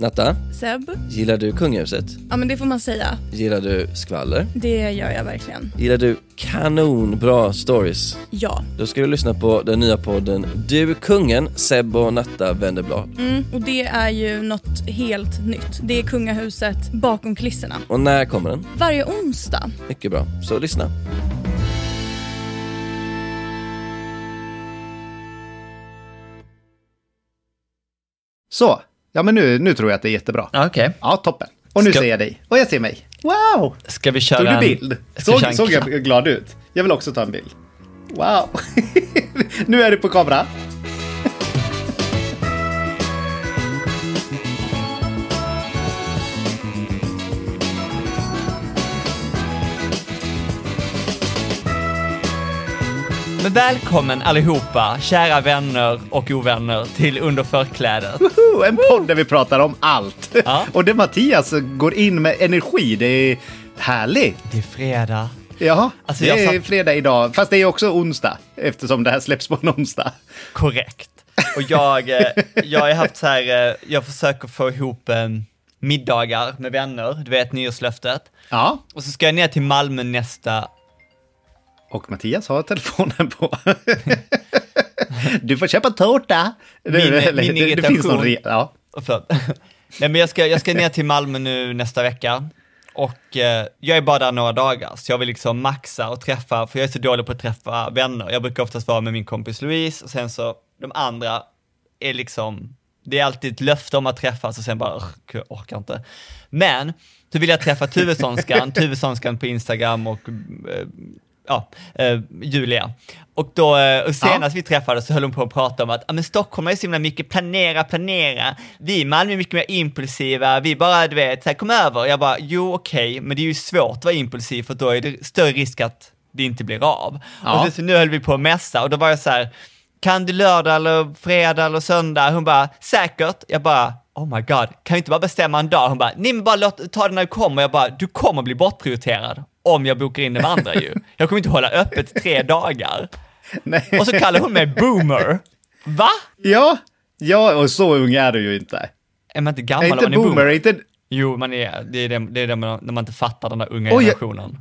Natta, Seb? gillar du kungahuset? Ja men det får man säga. Gillar du skvaller? Det gör jag verkligen. Gillar du kanonbra stories? Ja. Då ska du lyssna på den nya podden Du kungen, Seb och Natta vänder blad. Mm, och det är ju något helt nytt. Det är kungahuset bakom kulisserna. Och när kommer den? Varje onsdag. Mycket bra, så lyssna. Så, ja men nu, nu tror jag att det är jättebra. Okej. Ja, toppen. Och nu Ska- ser jag dig. Och jag ser mig. Wow! Ska vi köra Tog du en- bild? Köra Såg, en såg jag glad ut? Jag vill också ta en bild. Wow! nu är du på kamera. Men välkommen allihopa, kära vänner och ovänner till Under förklädet. Woho! En podd där vi pratar om allt. Ja. Och det Mattias går in med energi, det är härligt. Det är fredag. Ja, Alltså, det jag är satt- fredag idag. Fast det är också onsdag, eftersom det här släpps på en onsdag. Korrekt. Och jag, eh, jag har haft så här, eh, jag försöker få ihop eh, middagar med vänner, du vet nyårslöftet. Ja, Och så ska jag ner till Malmö nästa, och Mattias har telefonen på. du får köpa tårta. Min- Det- min det, det finns någon irritation. re- ja. Nej men jag ska, jag ska ner till Malmö nu nästa vecka. Och eh, jag är bara där några dagar, så jag vill liksom maxa och träffa, för jag är så dålig på att träffa vänner. Jag brukar oftast vara med min kompis Louise, och sen så de andra är liksom, det är alltid ett löfte om att träffas och sen bara, "Ugh, jag orkar inte. Men, så vill jag träffa Tuvesonskan, Tuvesonskan på Instagram och eh, ja, eh, Julia. Och då, eh, och senast vi träffades så höll hon på att prata om att ah, men Stockholm är så himla mycket planera, planera. Vi i Malmö är mycket mer impulsiva, vi bara, du vet, så här, kom över. Jag bara, jo okej, men det är ju svårt att vara impulsiv för då är det större risk att det inte blir av. Ja. Och så, så nu höll vi på att mässa och då var jag så här, kan du lördag eller fredag eller söndag? Hon bara, säkert. Jag bara, oh my god, kan vi inte bara bestämma en dag? Hon bara, nej men bara låt, ta det när du kommer. Jag bara, du kommer bli bortprioriterad om jag bokar in det med andra ju. Jag kommer inte hålla öppet tre dagar. Nej. Och så kallar hon mig boomer. Va? ja, ja, och så ung är du ju inte. Är man inte Är gammal inte om man är boomer, boomer? är inte... Jo, man är, det är det, det, är det man, när man inte fattar den där unga jag- generationen.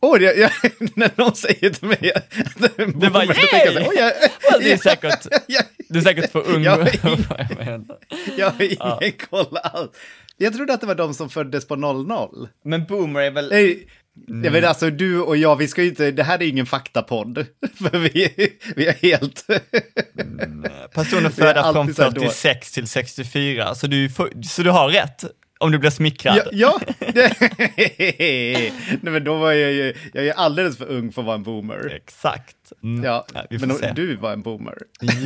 Oj, jag, jag, när någon säger till mig att det är en Det var boomer, då tänker jag så här, oj, jag, Well, det är säkert, jag, du är säkert för ung. Jag Jag vet inte. jag har ingen koll alls. Jag trodde att det var de som föddes på 00. Men boomer är väl... Nej, jag vet, alltså du och jag, vi ska ju inte, det här är ingen faktapodd. För vi, vi är helt... Personer Det är födda från alltid så här då. 46 till 64, så du, så du har rätt om du blir smickrad. Ja, ja. Nej men då var jag ju, jag är alldeles för ung för att vara en boomer. Exakt. Mm. Ja, får men se. du var en boomer.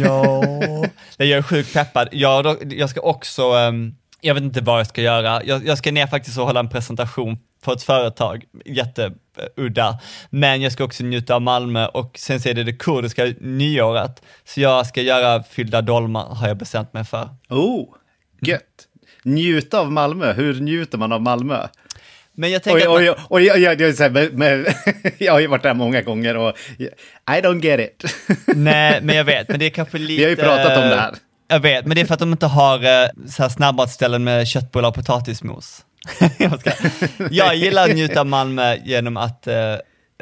Ja, Nej, jag är sjukt peppad. Jag, då- jag ska också, ehm, jag vet inte vad jag ska göra. Jag, jag ska ner faktiskt och hålla en presentation för ett företag, jätteudda. Men jag ska också njuta av Malmö och sen så är det det kurdiska nyåret. Så jag ska göra fyllda dolmar, har jag bestämt mig för. Oh, gött. Njuta av Malmö, hur njuter man av Malmö? Men jag tänker Oj, oj, oj, oj, jag har ju varit där många gånger och I don't get it. Nej, men jag vet, men det är kanske lite... Vi har ju pratat om det här. Jag vet, men det är för att de inte har eh, så här snabbmatsställen med köttbullar och potatismos. jag, ska, jag gillar att njuta Malmö genom att eh,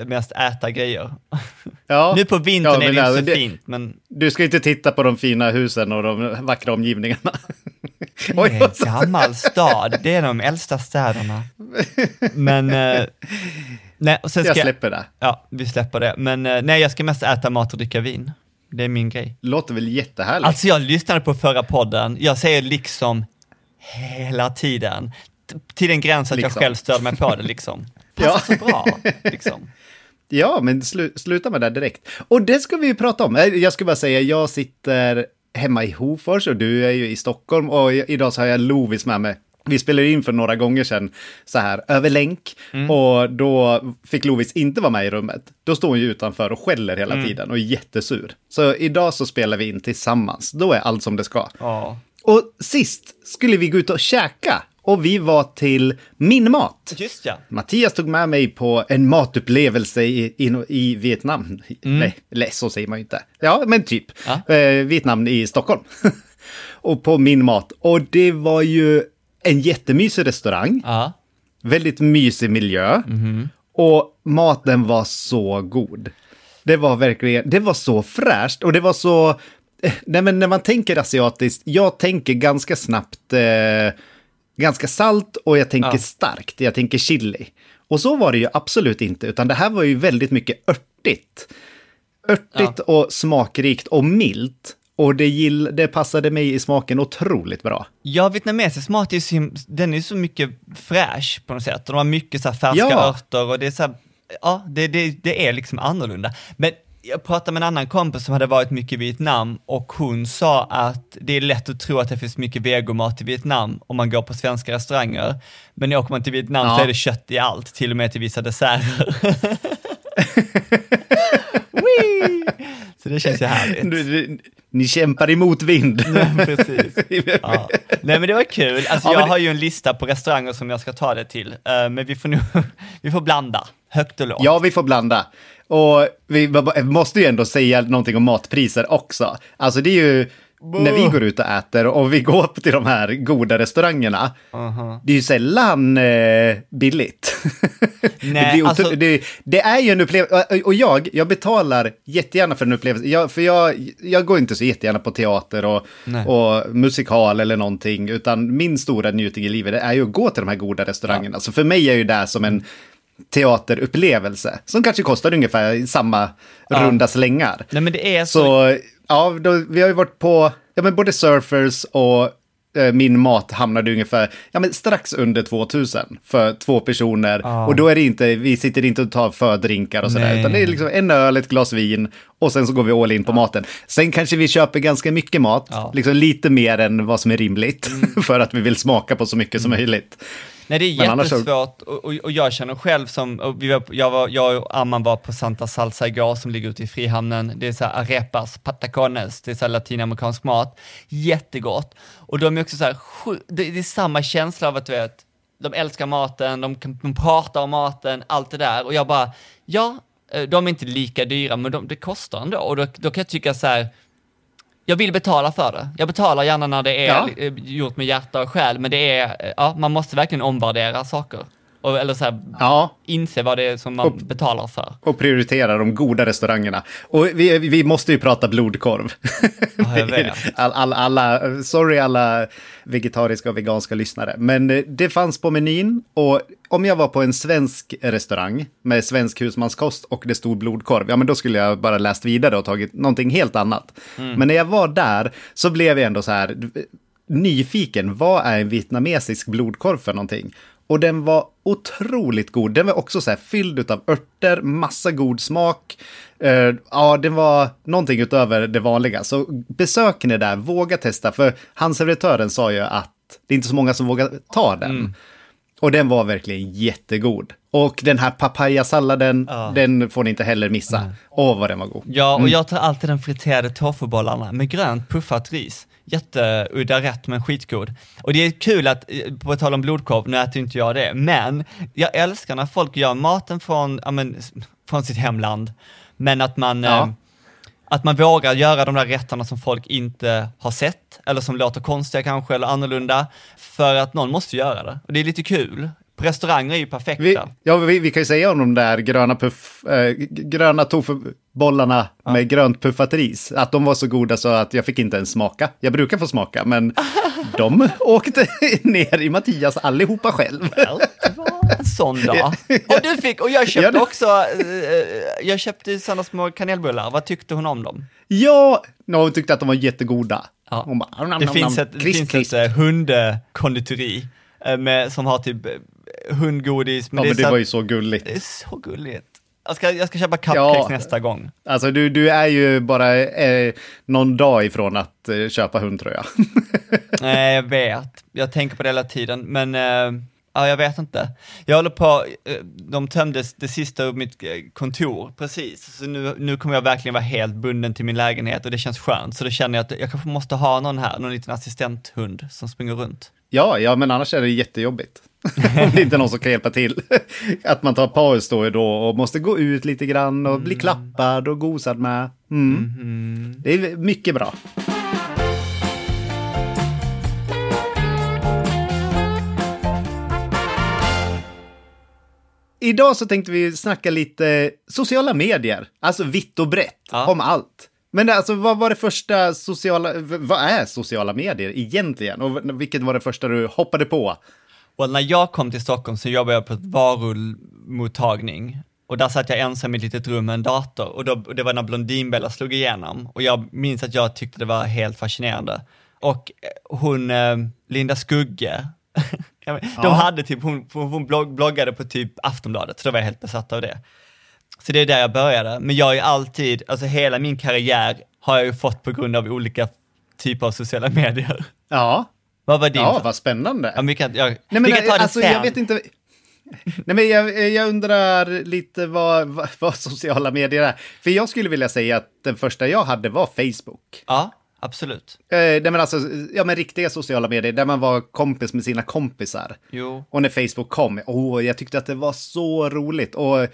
mest äta grejer. Ja. Nu på vintern Ja, är det inte så det- fint, men Du ska inte titta på de fina husen och de vackra omgivningarna. det är en gammal stad. Det är de äldsta städerna. Men, eh, nej, och sen ska jag jag, släpper det. ja, vi släpper det. Men eh, nej, jag ska mest äta mat och dricka vin. Det är min grej. Låter väl jättehärligt. Alltså jag lyssnade på förra podden, jag säger liksom hela tiden, till den gräns att jag Liksom. själv störde mig på det liksom. Ja. Passar så bra, liksom. Ja, men slu, sluta med det direkt. Och det ska vi ju prata om. Eh, Jag ska bara säga, jag sitter hemma i Hofors och du är ju i Stockholm och idag så har jag Lovis med mig. Vi spelade in för några gånger sedan så här över länk och då fick Lovis inte vara med i rummet. Då står hon ju utanför och skäller hela tiden och är jättesur. Så idag så spelar vi in tillsammans. Då är allt som det ska. Ja. Och sist skulle vi gå ut och käka och vi var till Min Mat. Just ja. Mattias tog med mig på en matupplevelse i, i, i Vietnam. Nej, eller så säger man ju inte. Ja, men typ. Ja. Eh, Vietnam i Stockholm. och på min mat. Och det var ju en jättemysig restaurang, Ja. väldigt mysig miljö och maten var så god. Det var verkligen, det var så fräscht och det var så, eh, nej men när man tänker asiatiskt, jag tänker ganska snabbt, eh, ganska salt och jag tänker Ja. starkt, jag tänker chili. Och så var det ju absolut inte, utan det här var ju väldigt mycket örtigt. Örtigt och smakrikt och milt. Och det, gill, det passade mig i smaken otroligt bra. Ja, vietnamesisk mat är ju så, den är så mycket fräsch på något sätt. Och de har mycket så här färska Ja. örter och det är så här, ja, det, det, det är liksom annorlunda. Men jag pratade med en annan kompis som hade varit mycket i Vietnam och hon sa att det är lätt att tro att det finns mycket vegomat i Vietnam om man går på svenska restauranger. Men åker man till Vietnam Ja. så är det kött i allt, till och med till vissa desserter. Så det känns ju härligt. Du, du, ni kämpar emot vind. Precis. Ja. Nej men det var kul. Alltså, Ja, jag det- har ju en lista på restauranger som jag ska ta det till. Eh, men vi får, nu, vi får blanda, högt och lågt. Ja, vi får blanda. Och vi måste ju ändå säga någonting om matpriser också. Alltså det är ju när vi går ut och äter och vi går till de här goda restaurangerna. Det är ju sällan eh, billigt. det, Nej, blir otro- alltså- det, det är ju en upplevelse. Och jag, jag betalar jättegärna för en upplevelse. Jag, för jag, jag går inte så jättegärna på teater och, och musikal eller någonting. Utan min stora njutning i livet det är ju att gå till de här goda restaurangerna. Så för mig är ju det som en teaterupplevelse. Som kanske kostar ungefär samma runda slängar. Nej men det är så, Så ja, då, vi har ju varit på ja, men både Surfers och eh, min mat hamnade ungefär ja, men strax under 2000 för två personer. Ja. Och då är det inte, vi sitter inte och tar fördrinkar och sådär, utan det är liksom en öl, ett glas vin och sen så går vi all in på maten. Sen kanske vi köper ganska mycket mat, Ja. liksom lite mer än vad som är rimligt, för att vi vill smaka på så mycket som möjligt. Nej, det är men annars så- jättesvårt och, och, och jag känner själv som, vi var, jag, var, jag och Amman var på Santa Salsa igår som ligger ute i Frihamnen. Det är så här arepas, patacones, det är så här latinamerikansk mat. Jättegott. Och de är också så här, det, det är samma känsla av att du vet, de älskar maten, de, kan, de pratar om maten, allt det där. Och jag bara, ja, eh, de är inte lika dyra, men de, det kostar ändå. Och då, då kan jag tycka så här, jag vill betala för det. Jag betalar gärna när det är Ja. eh, gjort med hjärta och själ, men det är, eh, ja, man måste verkligen omvärdera saker. Och, eller så här, Ja, inse vad det är som man Och- betalar för. och prioritera de goda restaurangerna. Och vi, vi måste ju prata blodkorv. Ja, jag vet. all, all, alla, sorry alla vegetariska och veganska lyssnare, men eh, det fanns på menyn och om jag var på en svensk restaurang med svensk husmanskost och det stod blodkorv, ja men då skulle jag bara läst vidare och tagit någonting helt annat. Men när jag var där så blev jag ändå så här nyfiken, vad är en vietnamesisk blodkorv för någonting? Och den var otroligt god. Den var också så här fylld av örter, massa god smak. Uh, ja, den var någonting utöver det vanliga. Så besöker ni där, våga testa. För han servitören sa ju att det är inte så många som vågar ta den. Mm. Och den var verkligen jättegod. Och den här papayasalladen, Ja. den får ni inte heller missa. Åh, vad den var god. Ja, och jag tar alltid den friterade tofubollarna med grönt puffat ris. Jätteudda rätt men skitgod. Och det är kul att, eh, på tal om blodkorv, nu äter inte jag det, men jag älskar när folk gör maten från, ja, men, från sitt hemland, men att man, Ja. eh, att man vågar göra de där rätterna som folk inte har sett, eller som låter konstiga kanske, eller annorlunda, för att någon måste göra det. Och det är lite kul. Restauranger är ju perfekta. Vi, ja, vi, vi kan ju säga om de där gröna, puff, eh, gröna tofubollarna med grönt puffat ris. Att de var så goda så att jag fick inte ens smaka. Jag brukar få smaka, men de åkte ner i Mattias allihopa själv. Well, en sån dag. Och du fick, och jag köpte också, eh, jag köpte sådana små kanelbullar. Vad tyckte hon om dem? Ja, no, hon tyckte att de var jättegoda. Ja. Hon bara, nam, Det nam, finns nam. ett, det Krisp, finns krisp. ett eh, hundkonditori eh, med, som har typ hundgodis. Ja, det, men det så, var ju så gulligt. det är så gulligt. Jag ska, jag ska köpa cupcakes Ja. nästa gång. Alltså, du, du är ju bara eh, någon dag ifrån att eh, köpa hund, tror jag. Nej, jag vet. Jag tänker på det hela tiden, men eh, ja, jag vet inte. Jag håller på, eh, de tömde det sista ur mitt eh, kontor, precis. Så nu, nu kommer jag verkligen vara helt bunden till min lägenhet och det känns skönt. Så då känner jag att jag kanske måste ha någon här, någon liten assistenthund som springer runt. Ja, ja, men annars är det jättejobbigt. Om det inte är någon som kan hjälpa till. Att man tar paus då och då och måste gå ut lite grann och bli klappad och gosad med. Mm. Det är mycket bra. Idag så tänkte vi snacka lite sociala medier, alltså vitt och brett, Ja. om allt. Men alltså, vad var det första sociala, vad är sociala medier egentligen? Och vilket var det första du hoppade på? Och när jag kom till Stockholm så jobbade jag på ett varumottagning. Och där satt jag ensam i ett litet rum med en dator och, då, och det var när Blondinbella slog igenom. Och jag minns att jag tyckte det var helt fascinerande. Och eh, hon, eh, Linda Skugge, de Ja. hade typ, hon, hon blogg, bloggade på typ Aftonbladet, så då var jag helt besatt av det. Så det är där jag började. Men jag är alltid, alltså hela min karriär har jag ju fått på grund av olika typer av sociala medier. Ja, Vad var din? ja vad spännande. Ja, vi kan, jag, Nej, men vi kan ta det alltså, sen. jag vet inte. Nej, men jag, jag undrar lite vad, vad, vad sociala medier är. För jag skulle vilja säga att den första jag hade var Facebook. Ja, absolut. Eh, nej, men alltså, ja, men riktiga sociala medier där man var kompis med sina kompisar. Jo. Och när Facebook kom, åh, jag tyckte att det var så roligt. Och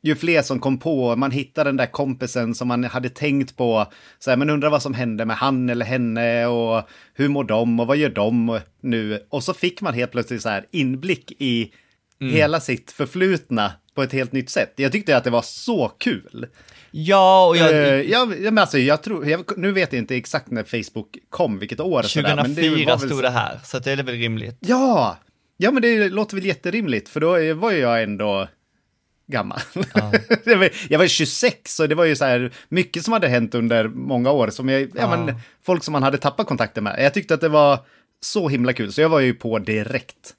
ju fler som kom på, man hittade den där kompisen som man hade tänkt på. Så här, men undrar vad som hände med han eller henne och hur mår de och vad gör de nu? Och så fick man helt plötsligt så här inblick i hela sitt förflutna på ett helt nytt sätt. Jag tyckte att det var så kul. Ja, och jag, Eh, ja, men alltså, jag tror, jag, nu vet jag inte exakt när Facebook kom, vilket år. och sådär, men det 2004 väl stod det här, så det är väl rimligt. Ja, ja men det låter väl jätterimligt, för då var ju jag ändå gammal. Jag var- jag var 26, så det var ju så här mycket som hade hänt under många år, som jag, ja. Ja. men, folk som man hade tappat kontakten med. Jag tyckte att det var så himla kul, så jag var ju på direkt.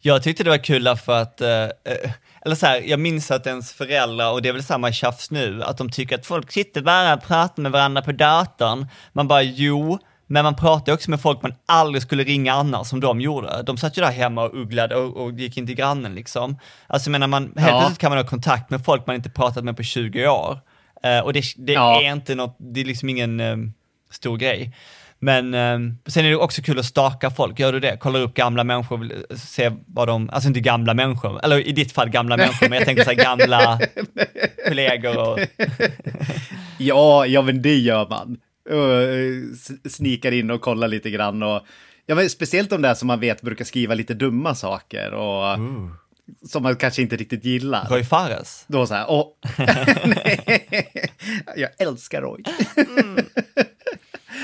Jag tyckte det var kul för att, eh, eh, eller så här, jag minns att ens föräldrar, och det är väl samma tjafs nu, att de tycker att folk sitter bara och pratar med varandra på datorn. Man bara, jo, men man pratar ju också med folk man aldrig skulle ringa annars som de gjorde. De satt ju där hemma och ugglade och, och gick in till grannen liksom. Alltså jag menar, man, helt Ja. plötsligt kan man ha kontakt med folk man inte pratat med på 20 år. Eh, och det, det Ja. är inte något, det är liksom ingen eh, stor grej. Men eh, sen är det också kul att staka folk, gör du det? Kollar upp gamla människor, vill se vad de, alltså inte gamla människor, eller i ditt fall gamla människor, men jag tänker så här gamla kollegor och, Ja, ja men det gör man. Eh, snikar in och kollar lite grann och ja, men speciellt de där som man vet brukar skriva lite dumma saker och som man kanske inte riktigt gillar. Roy Fares. Då så här, åh, jag älskar Roy. nej,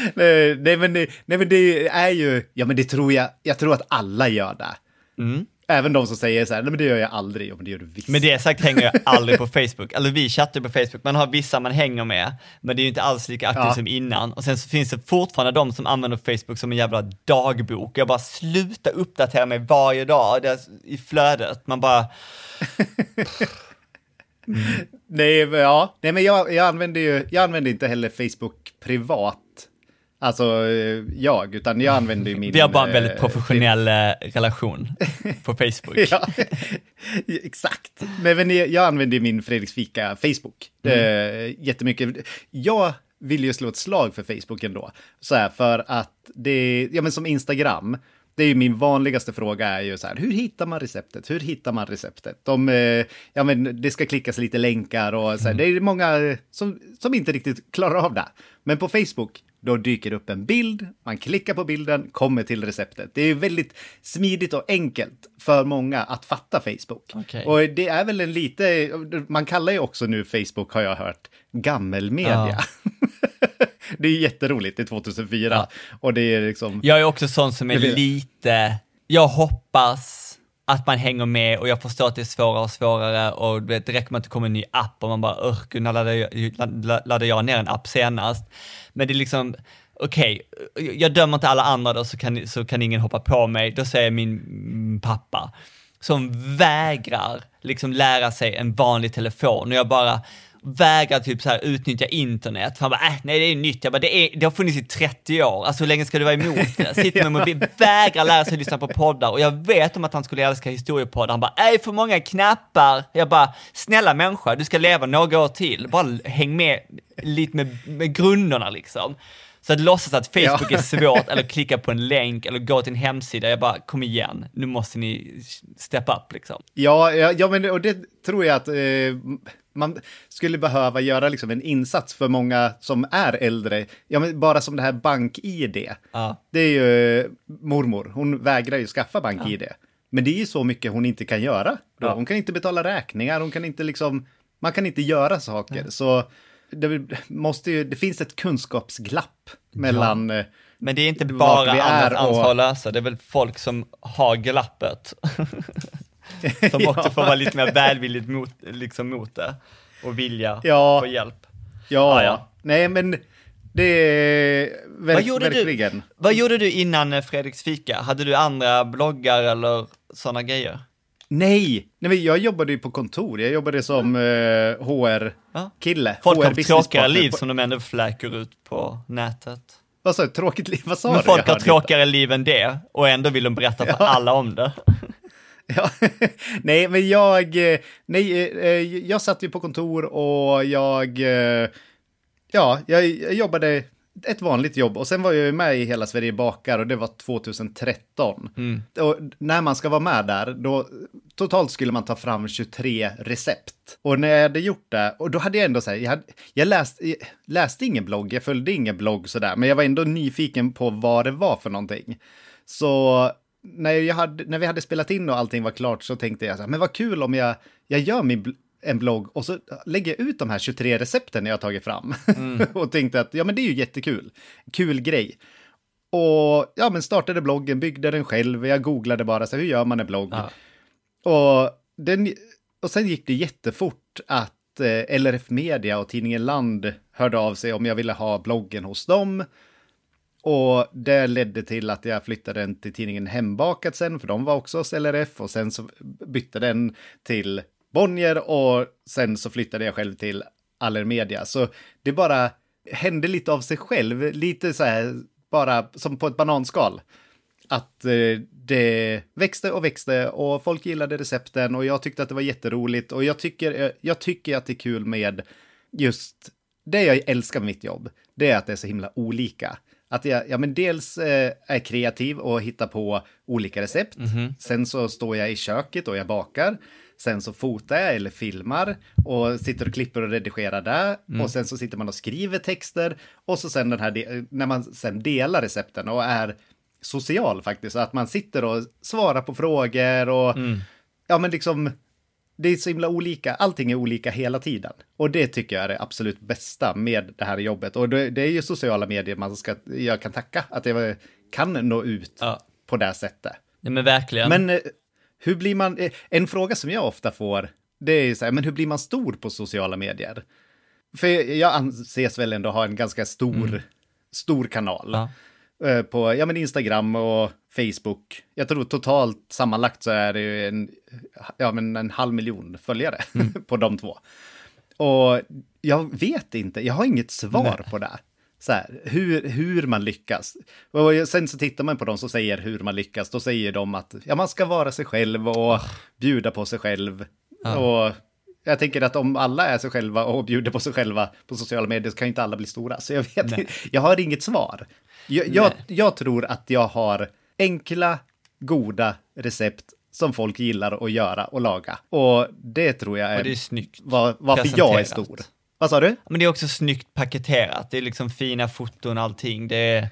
nej, men, det- nej, men det är ju, ja men det tror jag, jag tror att alla gör det. Mm. Även de som säger så här, nej men det gör jag aldrig, ja men det gör du visst. Med det sagt hänger jag aldrig på Facebook, eller vi chattar på Facebook, man har vissa man hänger med, men det är ju inte alls lika aktivt Ja. som innan. Och sen så finns det fortfarande de som använder Facebook som en jävla dagbok. Jag bara sluta uppdatera mig varje dag är i flödet. Man bara, Nej, men ja, nej men jag, jag använder ju, jag använder inte heller Facebook privat. Alltså eh, jag, utan jag använder ju min... vi har bara en väldigt eh, professionell eh, relation på Facebook. Ja, exakt. Nej, men jag, använder ju min Fredriks Fika Facebook mm. jättemycket. Jag vill ju slå ett slag för Facebook ändå. Så här, för att det, ja men som Instagram, det är ju min vanligaste fråga är ju så här, hur hittar man receptet? Hur hittar man receptet? De, ja men det ska klickas lite länkar och så här, det är många som, som inte riktigt klarar av det. Men på Facebook, då dyker upp en bild, man klickar på bilden, kommer till receptet. Det är väldigt smidigt och enkelt för många att fatta Facebook. Okej. Och det är väl en lite, man kallar ju också nu Facebook, har jag hört, gammelmedia. det är jätteroligt, det är 2004 och det är liksom... Jag är också sån som är lite, jag hoppas att man hänger med och jag förstår att det är svårare och svårare och det räcker med att det kommer en ny app och man bara, "Ugh, när laddade jag, laddade jag ner en app senast? Men det är liksom, okej, jag dömer inte alla andra då så kan, så kan ingen hoppa på mig, då säger min pappa, som vägrar liksom lära sig en vanlig telefon och jag bara vägrar typ så här utnyttja internet. För han bara, äh, nej det är nytt. Jag bara, det, är, det har funnits i 30 år. Alltså hur länge ska du vara emot det? Sitter med mobil, vägrar lära sig lyssna på poddar och jag vet om att han skulle älska historiepoddar. Han bara, nej för många knappar. Jag bara, snälla människa, du ska leva några år till. Bara häng med lite med, med grunderna liksom. Så att låtsas att Facebook Ja. är svårt, eller klicka på en länk, eller gå till en hemsida, jag bara, kom igen, nu måste ni step up liksom. Ja, ja, ja men och det tror jag att eh, man skulle behöva göra liksom en insats för många som är äldre. Ja, men bara som det här bank-id. Ja. Det är ju eh, mormor, hon vägrar ju skaffa bank-id. Men det är ju så mycket hon inte kan göra. Ja. Hon kan inte betala räkningar, hon kan inte liksom, man kan inte göra saker. Så det, måste ju, det finns ett kunskapsglapp mellan, eh, Men det är inte bara andras och- ansvar att lösa, det är väl folk som har glappet. som också Ja. får vara lite mer välvilligt mot, liksom mot det och vilja Ja. få hjälp. ja, Ja, ja. nej men det är verk, Vad gjorde, verkligen. du, vad gjorde du innan eh, Fredriks fika? Hade du andra bloggar eller sådana grejer? Nej, nej jag jobbade ju på kontor, jag jobbade som eh, Ja. HR-kille. Folk har HR tråkigare liv som de ändå fläker ut på nätet. Vad sa du? Tråkigt liv? Vad sa Men du? folk har tråkigare liv än det och ändå vill de berätta för Ja. alla om det. Ja, nej, men jag, eh, nej, eh, jag satt ju på kontor och jag, eh, ja, jag jobbade ett vanligt jobb och sen var jag ju med i Hela Sverige bakar och det var 2013. Mm. Och när man ska vara med där, då totalt skulle man ta fram 23 recept. Och när jag hade gjort det, och då hade jag ändå så här, jag, hade, jag läst, jag läste ingen blogg, jag följde ingen blogg sådär, men jag var ändå nyfiken på vad det var för någonting. Så när, jag hade, när vi hade spelat in och allting var klart så tänkte jag så här, men vad kul om jag, jag gör min, en blogg och så lägger jag ut de här 23 recepten jag har tagit fram. och tänkte att ja men det är ju jättekul, kul grej. Och ja men startade bloggen, byggde den själv, jag googlade bara så här, hur gör man en blogg? Ja. Och, den, och sen gick det jättefort att eh, LRF Media och tidningen Land hörde av sig om jag ville ha bloggen hos dem. Och det ledde till att jag flyttade den till tidningen Hembakat sen, för de var också hos LRF. Och sen så bytte den till Bonnier och sen så flyttade jag själv till Allermedia. Så det bara hände lite av sig själv, lite så här, bara som på ett bananskal. Att eh, det växte och växte och folk gillade recepten och jag tyckte att det var jätteroligt. Och jag tycker, eh, jag tycker att det är kul med just det jag älskar med mitt jobb. Det är att det är så himla olika. Att jag, ja men dels eh, är kreativ och hittar på olika recept. Sen så står jag i köket och jag bakar. Sen så fotar jag eller filmar och sitter och klipper och redigerar där. Och sen så sitter man och skriver texter. Och så sen den här, när man sen delar recepten och är social faktiskt. Så att man sitter och svarar på frågor och ja men liksom det är så himla olika, allting är olika hela tiden. Och det tycker jag är det absolut bästa med det här jobbet. Och det, det är ju sociala medier man ska, jag kan tacka att jag kan nå ut Ja. på det här sättet. Nej men verkligen. Men eh, hur blir man, eh, en fråga som jag ofta får, det är så här, men hur blir man stor på sociala medier? För jag anses väl ändå ha en ganska stor, stor kanal. Ja. Eh, På ja, men Instagram och Facebook. Jag tror totalt sammanlagt så är det en, ja, men en halv miljon följare på de två. Och jag vet inte, jag har inget svar på det. Så här, hur, hur man lyckas. Och sen så tittar man på de som säger hur man lyckas. Då säger de att ja, man ska vara sig själv och bjuda på sig själv. Och jag tänker att om alla är sig själva och bjuder på sig själva på sociala medier så kan ju inte alla bli stora. Så jag vet inte, jag har inget svar. Jag, jag, jag tror att jag har enkla, goda recept som folk gillar att göra och laga. Och det tror jag Och är, det är snyggt. var, varför jag är stor. Vad sa du? Men det är också snyggt paketerat, det är liksom fina foton och allting, det är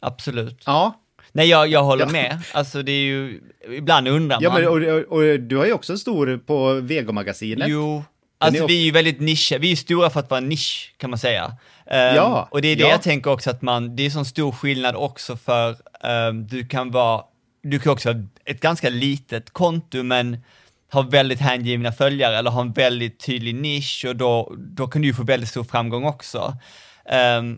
absolut. Ja, Nej, jag, jag håller Ja. med. Alltså det är ju, ibland undrar ja man. men, och, och, och du har ju också en stor på Vegomagasinet. Jo, alltså är vi är ju väldigt nischade, vi är stora för att vara nisch kan man säga. Ehm, Ja, och det är det ja. jag tänker också att man, det är sån stor skillnad också för, ehm, du kan vara, du kan också ha ett ganska litet konto men ha väldigt hängivna följare eller ha en väldigt tydlig nisch och då, då kan du ju få väldigt stor framgång också. Och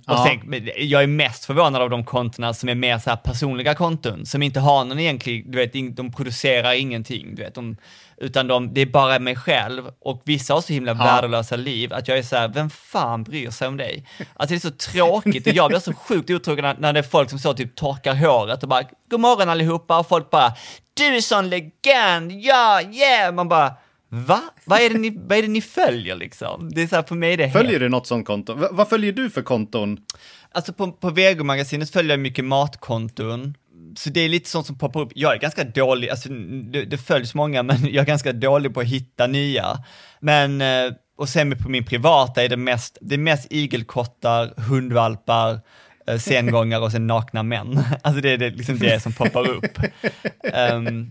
Ja. tänk, men jag är mest förvånad av de kontona som är mer så här personliga konton, som inte har någon egentlig, du vet, de producerar ingenting, du vet, de, utan de, det är bara mig själv och vissa har så himla värdelösa liv att jag är så här, vem fan bryr sig om dig? Alltså det är så tråkigt och jag blir så sjukt otrogen när, när det är folk som så typ torkar håret och bara, god morgon allihopa och folk bara, du är sån legend, ja, yeah, man bara, va? Vad är det ni, vad är det ni följer liksom? Det är så här, för mig är det helt Följer du något sånt konto? V- vad följer du för konton? Alltså på, på Vegomagasinet följer jag mycket matkonton. Så det är lite sånt som poppar upp. Jag är ganska dålig, alltså det, det följs många, men jag är ganska dålig på att hitta nya. Men, eh, och sen på min privata är det mest, det är mest igelkottar, hundvalpar, eh, sengångare och sen nakna män. Alltså det är det, liksom det som poppar upp. Ehm,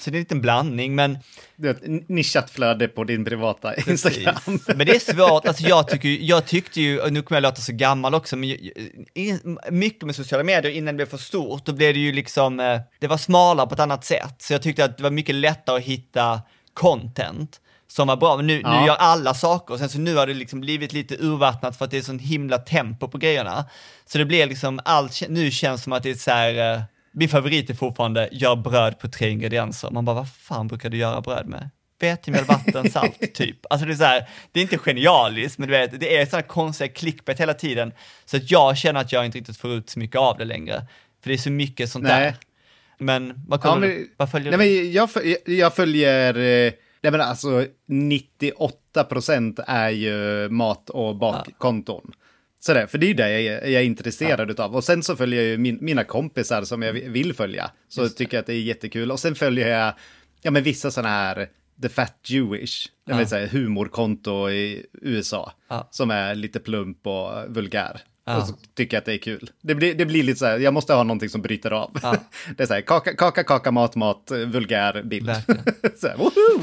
Så det är en liten blandning, men Det är ett nischat flöde på din privata Instagram. Precis. Men det är svårt, alltså jag, tycker, jag tyckte ju, och nu kommer jag låta så gammal också, men mycket med sociala medier innan det blev för stort, då blev det ju liksom, eh, det var smalare på ett annat sätt. Så jag tyckte att det var mycket lättare att hitta content som var bra, men nu, Ja. nu gör alla saker, och sen så nu har det liksom blivit lite urvattnat för att det är sån himla tempo på grejerna. Så det blir liksom, allt, nu känns som att det är så här, eh, min favorit är fortfarande, gör bröd på tre ingredienser. Man bara, vad fan brukar du göra bröd med? Vetemjöl, vatten, salt, typ. Alltså det är så här, det är inte genialiskt, men du vet, det är sådana konstiga clickbait hela tiden. Så att jag känner att jag inte riktigt får ut så mycket av det längre. För det är så mycket sånt Nej. där. Men vad Ja, kollar men, du? Vad följer nej, du? men jag, föl- jag följer, eh, nej men alltså 98 procent är ju mat och bakkonton. Sådär, för det är ju det jag är, jag är intresserad utav. Och sen så följer jag ju min, mina kompisar som jag vi- vill följa. Så tycker jag att det är jättekul. Och sen följer jag, ja men vissa sådana här, The Fat Jewish, det vill säga humorkonto i USA. Ja. Som är lite plump och vulgär. Ja. Och så tycker jag att det är kul. Det blir, det blir lite så här, jag måste ha någonting som bryter av. det är så här, kaka, kaka, kaka, mat, mat, vulgär bild. Så här, woho!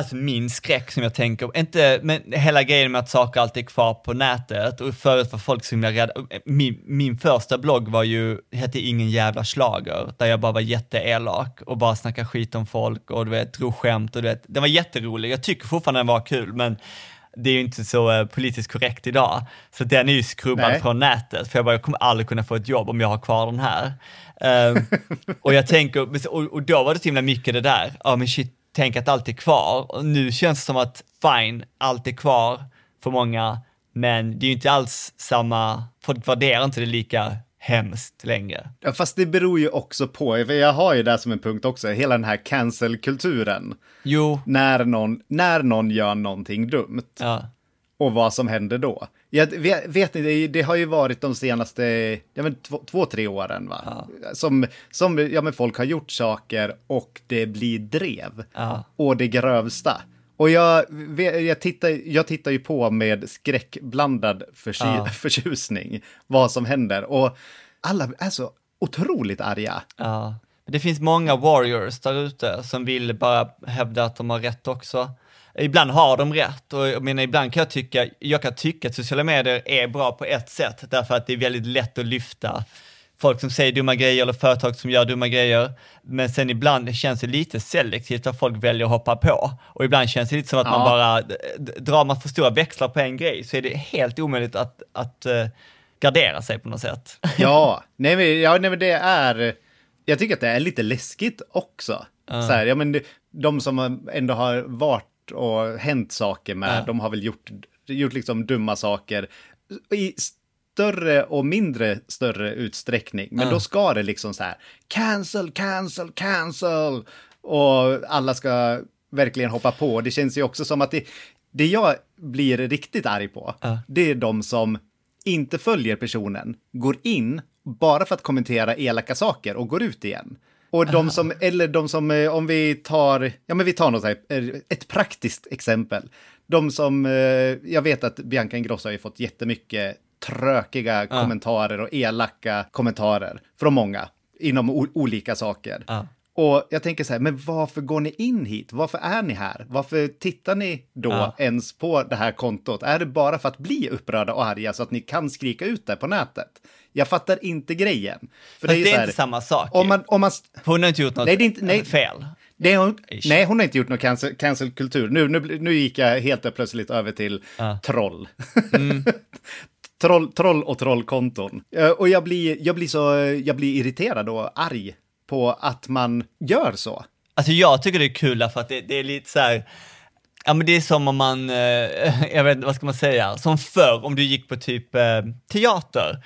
Alltså min skräck som jag tänker, inte, men hela grejen med att saker alltid är kvar på nätet och förut var folk så himla rädda. Min, min första blogg var ju, hette Ingen jävla slager där jag bara var jätteelak och bara snackade skit om folk och du vet, drog skämt och du vet, den var jätterolig. Jag tycker fortfarande den var kul, men det är ju inte så eh, politiskt korrekt idag. Så den är ju skrubbad Nej. från nätet, för jag bara, jag kommer aldrig kunna få ett jobb om jag har kvar den här. Ehm, och jag tänker, och, och då var det så himla mycket det där, ja men shit, tänk att allt är kvar. Och nu känns det som att fine, allt är kvar för många, men det är ju inte alls samma, folk värderar inte det lika hemskt längre. Ja, fast det beror ju också på, jag har ju det som en punkt också, hela den här cancel-kulturen. Jo, När någon, när någon gör någonting dumt ja, och vad som händer då. Jag vet, vet ni, det, det har ju varit de senaste ja, men två, två, tre åren va? Som, som ja, men folk har gjort saker och det blir drev. Ja. Och det grövsta. Och jag, jag, tittar, jag tittar ju på med skräckblandad försy, Ja. förtjusning vad som händer. Och alla är så otroligt arga. ja. Det finns många warriors där ute som vill bara hävda att de har rätt också. Ibland har de rätt och jag menar, ibland kan jag tycka, jag kan tycka att sociala medier är bra på ett sätt därför att det är väldigt lätt att lyfta folk som säger dumma grejer eller företag som gör dumma grejer. Men sen ibland känns det lite selektivt vad folk väljer att hoppa på. Och ibland känns det lite som att man Ja. bara, d- d- drar man för stora växlar på en grej så är det helt omöjligt att, att eh, gardera sig på något sätt. Ja, nej men, ja, nej men det är... Jag tycker att det är lite läskigt också. Så här, ja, men de som ändå har varit och hänt saker med, de har väl gjort, gjort liksom dumma saker i större och mindre större utsträckning. Men då ska det liksom så här, cancel, cancel, cancel. Och alla ska verkligen hoppa på. Det känns ju också som att det, det jag blir riktigt arg på, det är de som inte följer personen, går in bara för att kommentera elaka saker och går ut igen. Och de som, eller de som, eh, om vi tar, ja men vi tar något här, eh, ett praktiskt exempel. De som, eh, jag vet att Bianca Ingrosso har ju fått jättemycket trökiga kommentarer och elaka kommentarer från många inom olika saker. Ja. Och jag tänker så här, men varför går ni in hit? Varför är ni här? Varför tittar ni då Ja. ens på det här kontot? Är det bara för att bli upprörda och arga så att ni kan skrika ut det på nätet? Jag fattar inte grejen. För Fast ju det är här, inte samma sak. Om man, om man, Hon har inte gjort något Nej, det är inte- nej. fel. det är hon, nej, hon har inte gjort någon cancel, cancelkultur. Nu, nu, nu gick jag helt plötsligt över till troll. Mm. troll. Troll och trollkonton. Eh, Och jag blir, jag, blir så, jag blir irriterad och arg på att man gör så. Alltså jag tycker det är kul därför att det, det är lite så här, Ja men det är som om man, eh, jag vet inte, vad ska man säga, som förr om du gick på typ eh, teater.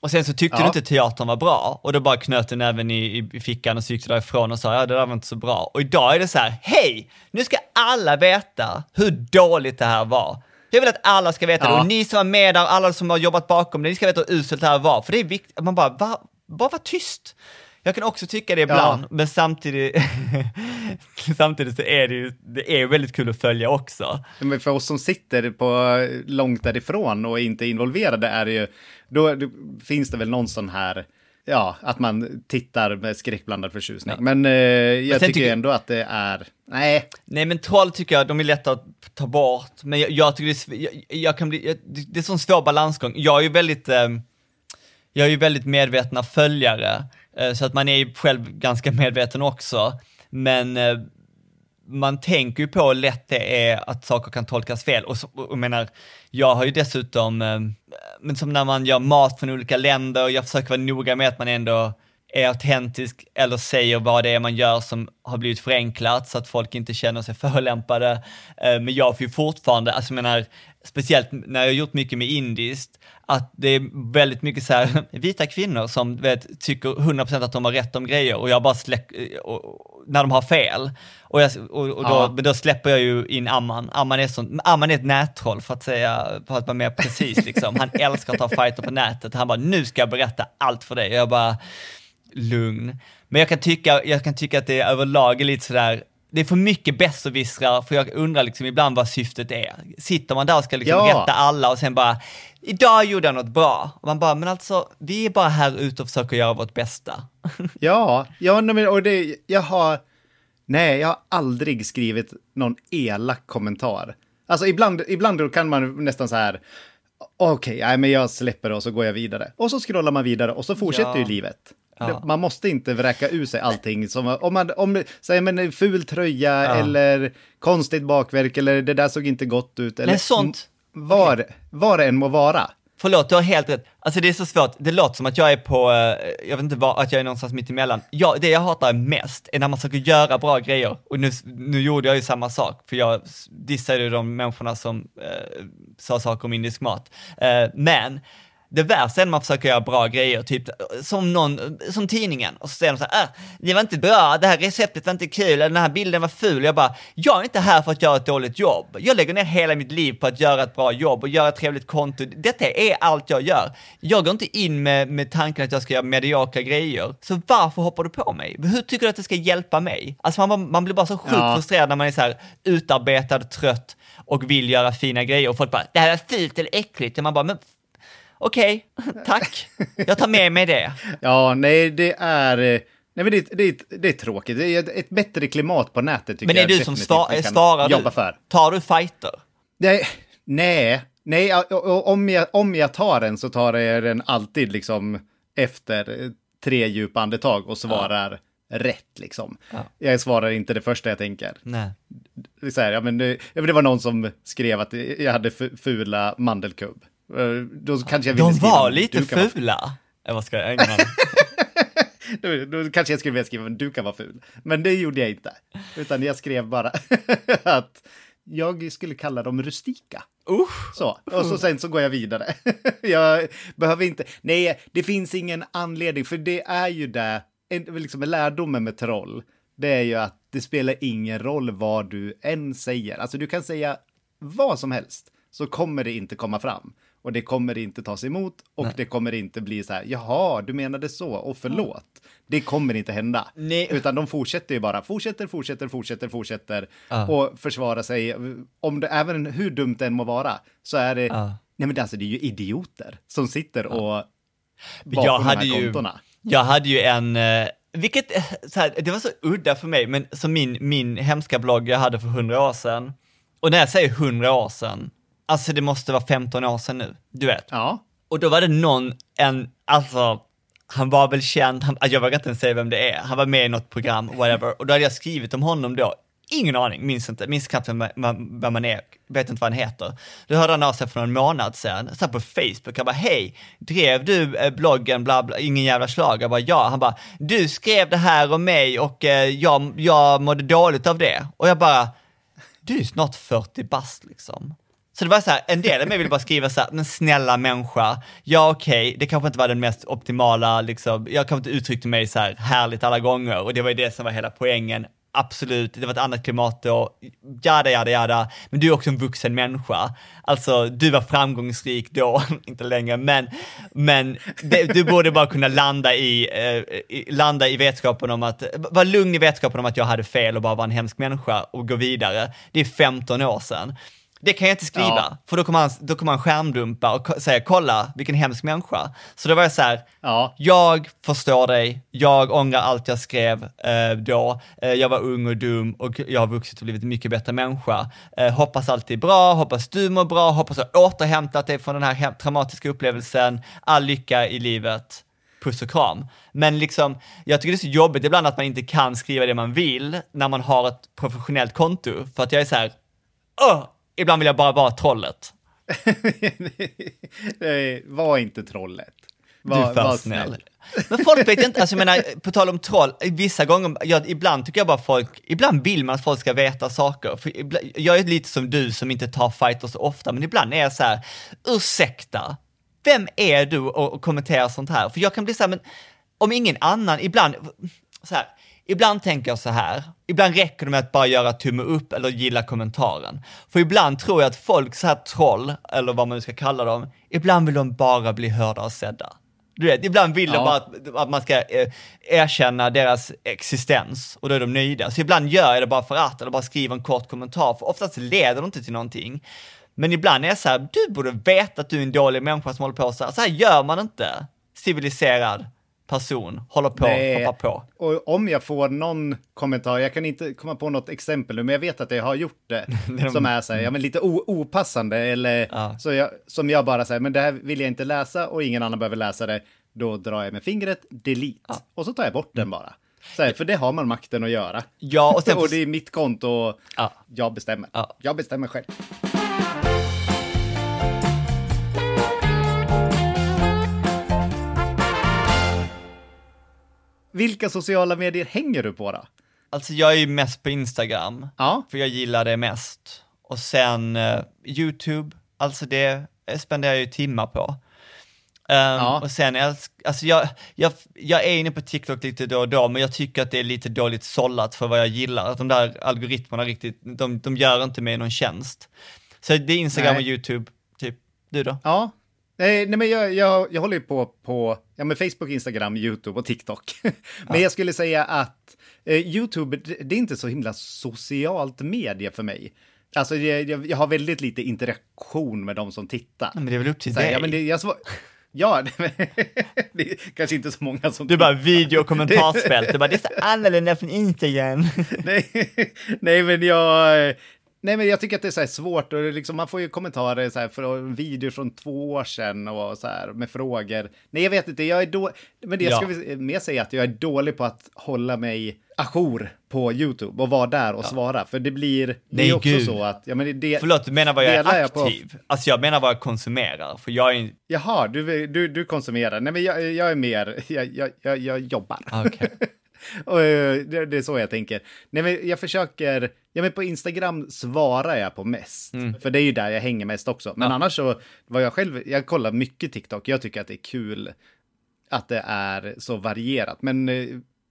Och sen så tyckte Ja. du inte teatern var bra och då bara knöt du näven i, i, fickan och så gick du därifrån och sa ja det där var inte så bra. Och idag är det så här, hej! Nu ska alla veta hur dåligt det här var. Jag vill att alla ska veta det Ja. och ni som var med där, alla som har jobbat bakom det, ni ska veta hur uselt det här var. För det är viktigt, man bara, va, bara var tyst. Jag kan också tycka det ibland, men samtidigt, samtidigt så är det ju, det är väldigt kul att följa också. Men för oss som sitter på långt därifrån och inte är involverade är det ju, då då finns det väl någon sån här, ja, att man tittar med skräckblandad förtjusning. Men eh, jag tycker tycker- ändå att det är, nej, Nej men troll tycker jag, de är lätta att ta bort, men jag, jag tycker det är, jag, jag kan bli, jag, det det är sån svår balansgång. Jag är ju väldigt, eh, jag är ju väldigt medvetna följare, Eh, så att man är ju själv ganska medveten också, men eh, man tänker ju på hur lätt det är att saker kan tolkas fel. Och, så, och jag menar, jag har ju dessutom, eh, men som när man gör mat från olika länder, jag försöker vara noga med att man ändå är autentisk eller säger vad det är man gör som har blivit förenklat så att folk inte känner sig förolämpade. Eh, Men jag får ju fortfarande, alltså jag menar, speciellt när jag har gjort mycket med indiskt, att det är väldigt mycket så här vita kvinnor som vet, tycker 100% att de har rätt om grejer och jag bara släcker, och, och, när de har fel. Och, jag, och, och då, Ja. men då släpper jag ju in Amman. Amman är, sån, Amman är ett nättroll för att säga, för att vara mer precis liksom. Han älskar att ta fighter på nätet. Han bara, nu ska jag berätta allt för dig. Och jag bara, lugn. Men jag kan tycka, jag kan tycka att det överlag är lite sådär, det är för mycket besserwissrar, för jag undrar liksom ibland vad syftet är. Sitter man där och ska liksom Ja. rätta alla och sen bara, idag gjorde jag något bra. Och man bara, men alltså, vi är bara här ute och försöker göra vårt bästa. ja, ja, men, och det, jag har, nej, jag har aldrig skrivit någon elak kommentar. Alltså ibland, ibland kan man nästan så här, okej, nej, men jag släpper och så går jag vidare. Och så scrollar man vidare och så fortsätter Ja. ju livet. Ja. Man måste inte vräka ur sig allting som, om man, om, säger men ful tröja Ja. eller konstigt bakverk eller det där såg inte gott ut. Eller, Nej, sånt. Var, var det än må vara. Förlåt, du har helt rätt. Alltså det är så svårt, det låter som att jag är på, eh, jag vet inte vad, att jag är någonstans mitt emellan. Jag, det jag hatar mest är när man försöker göra bra grejer. Och nu, nu gjorde jag ju samma sak, för jag dissade ju de människorna som eh, sa saker om indisk mat. Eh, men det värsta är när man försöker göra bra grejer, typ som någon, som tidningen, och så säger de så här, ah, det var inte bra, det här receptet var inte kul, eller den här bilden var ful. Jag bara, jag är inte här för att göra ett dåligt jobb. Jag lägger ner hela mitt liv på att göra ett bra jobb och göra ett trevligt konto. Detta är allt jag gör. Jag går inte in med, med tanken att jag ska göra mediokra grejer. Så varför hoppar du på mig? Hur tycker du att det ska hjälpa mig? Alltså man, man blir bara så sjukt Ja. frustrerad när man är så här utarbetad, trött och vill göra fina grejer och folk bara, det här är fult eller äckligt. Och man bara, men okej, tack. Jag tar med mig det. Ja, nej, det är... eh, Nej, men det, det, det är tråkigt. Det är ett, bättre klimat på nätet tycker Men är jag du som kan svarar jobba för. Tar du fighter? Nej, nej, nej ja, om jag, om jag tar den så tar jag den alltid liksom efter tre djupa andetag och svarar rätt liksom. Jag svarar inte det första jag tänker. Nej. Det, är så här, ja, men det, ja, det var någon som skrev att jag hade fu- fula mandelkubb. Eh, Då kanske jag ville De skriva var lite fula. Jag vad ska jag ägna? Då, då kanske jag skulle vilja skriva att du kan vara ful. Men det gjorde jag inte. Utan jag skrev bara att jag skulle kalla dem rustika. Usch. Så, och så sen så går jag vidare. jag behöver inte, nej, det finns ingen anledning, för det är ju det, en, liksom lärdomen med troll, det är ju att det spelar ingen roll vad du än säger. Alltså du kan säga vad som helst, så kommer det inte komma fram. Och det kommer inte tas emot och det kommer inte bli så här, jaha, du menade så, och förlåt. Det kommer inte hända. Nej. Utan de fortsätter ju bara, fortsätter, fortsätter, fortsätter, fortsätter Ja. och försvara sig. Om det, även hur dumt det än må vara, så är det, Ja. nej men alltså, det är ju idioter som sitter och bakom jag de hade här ju, kontona. jag hade ju en, eh, vilket, eh, så här, det var så udda för mig, men som min, min hemska blogg jag hade för hundra år sedan. Och när jag säger hundra år sedan, alltså det måste vara 15 år sedan nu, du vet. Ja, Och då var det någon, en, alltså, han var väl känd, han, jag vågar inte ens säga vem det är, han var med i något program, whatever, och då hade jag skrivit om honom då, ingen aning, minns inte, minns knappt vem, vem, vem man är, vet inte vad han heter. Då hörde han av sig för någon månad sedan, så här på Facebook, han bara hej, drev du eh, bloggen bla bla, ingen jävla slag? Jag bara ja, han bara du skrev det här om mig och eh, jag, jag mådde dåligt av det. Och jag bara, du är snart 40 bast liksom. Så det var så här, en del av mig ville bara skriva så här, men snälla människa, ja okej, det kanske inte var den mest optimala, liksom, jag kanske inte uttryckte mig så här härligt alla gånger och det var ju det som var hela poängen. Absolut, det var ett annat klimat då, jada, jada, jada, men du är också en vuxen människa. Alltså, du var framgångsrik då, inte längre, men, men det, du borde bara kunna landa i, eh, i, landa i vetskapen om att, vara lugn i vetskapen om att jag hade fel och bara var en hemsk människa och gå vidare. Det är 15 år sedan. Det kan jag inte skriva, Ja. för då kommer, han, då kommer han skärmdumpa och säga kolla vilken hemsk människa. Så då var jag så här, Ja. jag förstår dig, jag ångrar allt jag skrev eh, då, eh, jag var ung och dum och jag har vuxit och blivit en mycket bättre människa. Eh, hoppas allt är bra, hoppas du mår bra, hoppas du har återhämtat dig från den här traumatiska upplevelsen, all lycka i livet. Puss och kram. Men liksom, jag tycker det är så jobbigt ibland att man inte kan skriva det man vill när man har ett professionellt konto. För att jag är så här, Åh! Ibland vill jag bara vara trollet. Nej, var inte trollet. Du Var, för var snäll. Men folk vet inte, alltså jag menar, på tal om troll, vissa gånger, jag, ibland tycker jag bara folk, ibland vill man att folk ska veta saker. Ibland, jag är lite som du som inte tar fighter så ofta, men ibland är jag så här, ursäkta, vem är du och, och kommenterar sånt här? För jag kan bli så här, men om ingen annan, ibland, så här, ibland tänker jag så här, ibland räcker det med att bara göra tumme upp eller gilla kommentaren. För ibland tror jag att folk, så här troll, eller vad man nu ska kalla dem, ibland vill de bara bli hörda och sedda. Du vet, ibland vill de Ja. bara att, att man ska eh, erkänna deras existens och då är de nöjda. Så ibland gör jag det bara för att, eller bara skriver en kort kommentar, för oftast leder det inte till någonting. Men ibland är jag så här, du borde veta att du är en dålig människa som håller på så här. Så här gör man inte. Civiliserad person, håller på, Nej. hoppar på. Och om jag får någon kommentar, jag kan inte komma på något exempel nu, men jag vet att jag har gjort det, som är så här, ja men lite opassande eller Ja. så jag, som jag bara säger, men det här vill jag inte läsa och ingen annan behöver läsa det, då drar jag med fingret, delete, och så tar jag bort den bara. Så här, för det har man makten att göra. Ja, och sen- och det är mitt konto och Ja. jag bestämmer. Ja. Jag bestämmer själv. Vilka sociala medier hänger du på då? Alltså jag är ju mest på Instagram, Ja. för jag gillar det mest. Och sen eh, YouTube, alltså det spenderar jag ju timmar på. Um, Och sen alltså jag, jag, jag är inne på TikTok lite då och då, men jag tycker att det är lite dåligt sållat för vad jag gillar. Att de där algoritmerna riktigt, de, de gör inte mig någon tjänst. Så det är Instagram Nej. och YouTube, typ. Du då? Ja. Nej, nej men jag, jag, jag håller ju på på ja, men Facebook, Instagram, YouTube och TikTok. men jag skulle säga att eh, YouTube, det, är inte så himla socialt medie för mig. Alltså jag, jag, har väldigt lite interaktion med de som tittar. Men det är väl upp till Så dig? ja, men det, jag svar, ja, det är kanske inte så många som... Du bara video och kommentarsfält, du bara det är så annorlunda från Instagram. nej, nej, men jag... Nej, men jag tycker att det är svårt och det liksom, man får ju kommentarer så här från videor från två år sedan och så här med frågor. Nej, jag vet inte, jag är då... Men det jag Ja. ska vi mer säga att jag är dålig på att hålla mig ajour på YouTube och vara där och svara, för det blir... Det Nej, är också gud. så att... Ja, men det, det, Förlåt, du menar vad jag är jag på- aktiv? Alltså jag menar vad jag konsumerar, för jag är Jaha, du, du, du konsumerar. Nej, men jag, jag är mer... Jag, jag, jag, jag jobbar. Okej. Och, det, det är så jag tänker. Nej, men jag försöker, ja men på Instagram svarar jag på mest. För det är ju där jag hänger mest också. Men annars så var jag själv, jag kollar mycket TikTok. Jag tycker att det är kul att det är så varierat. Men eh,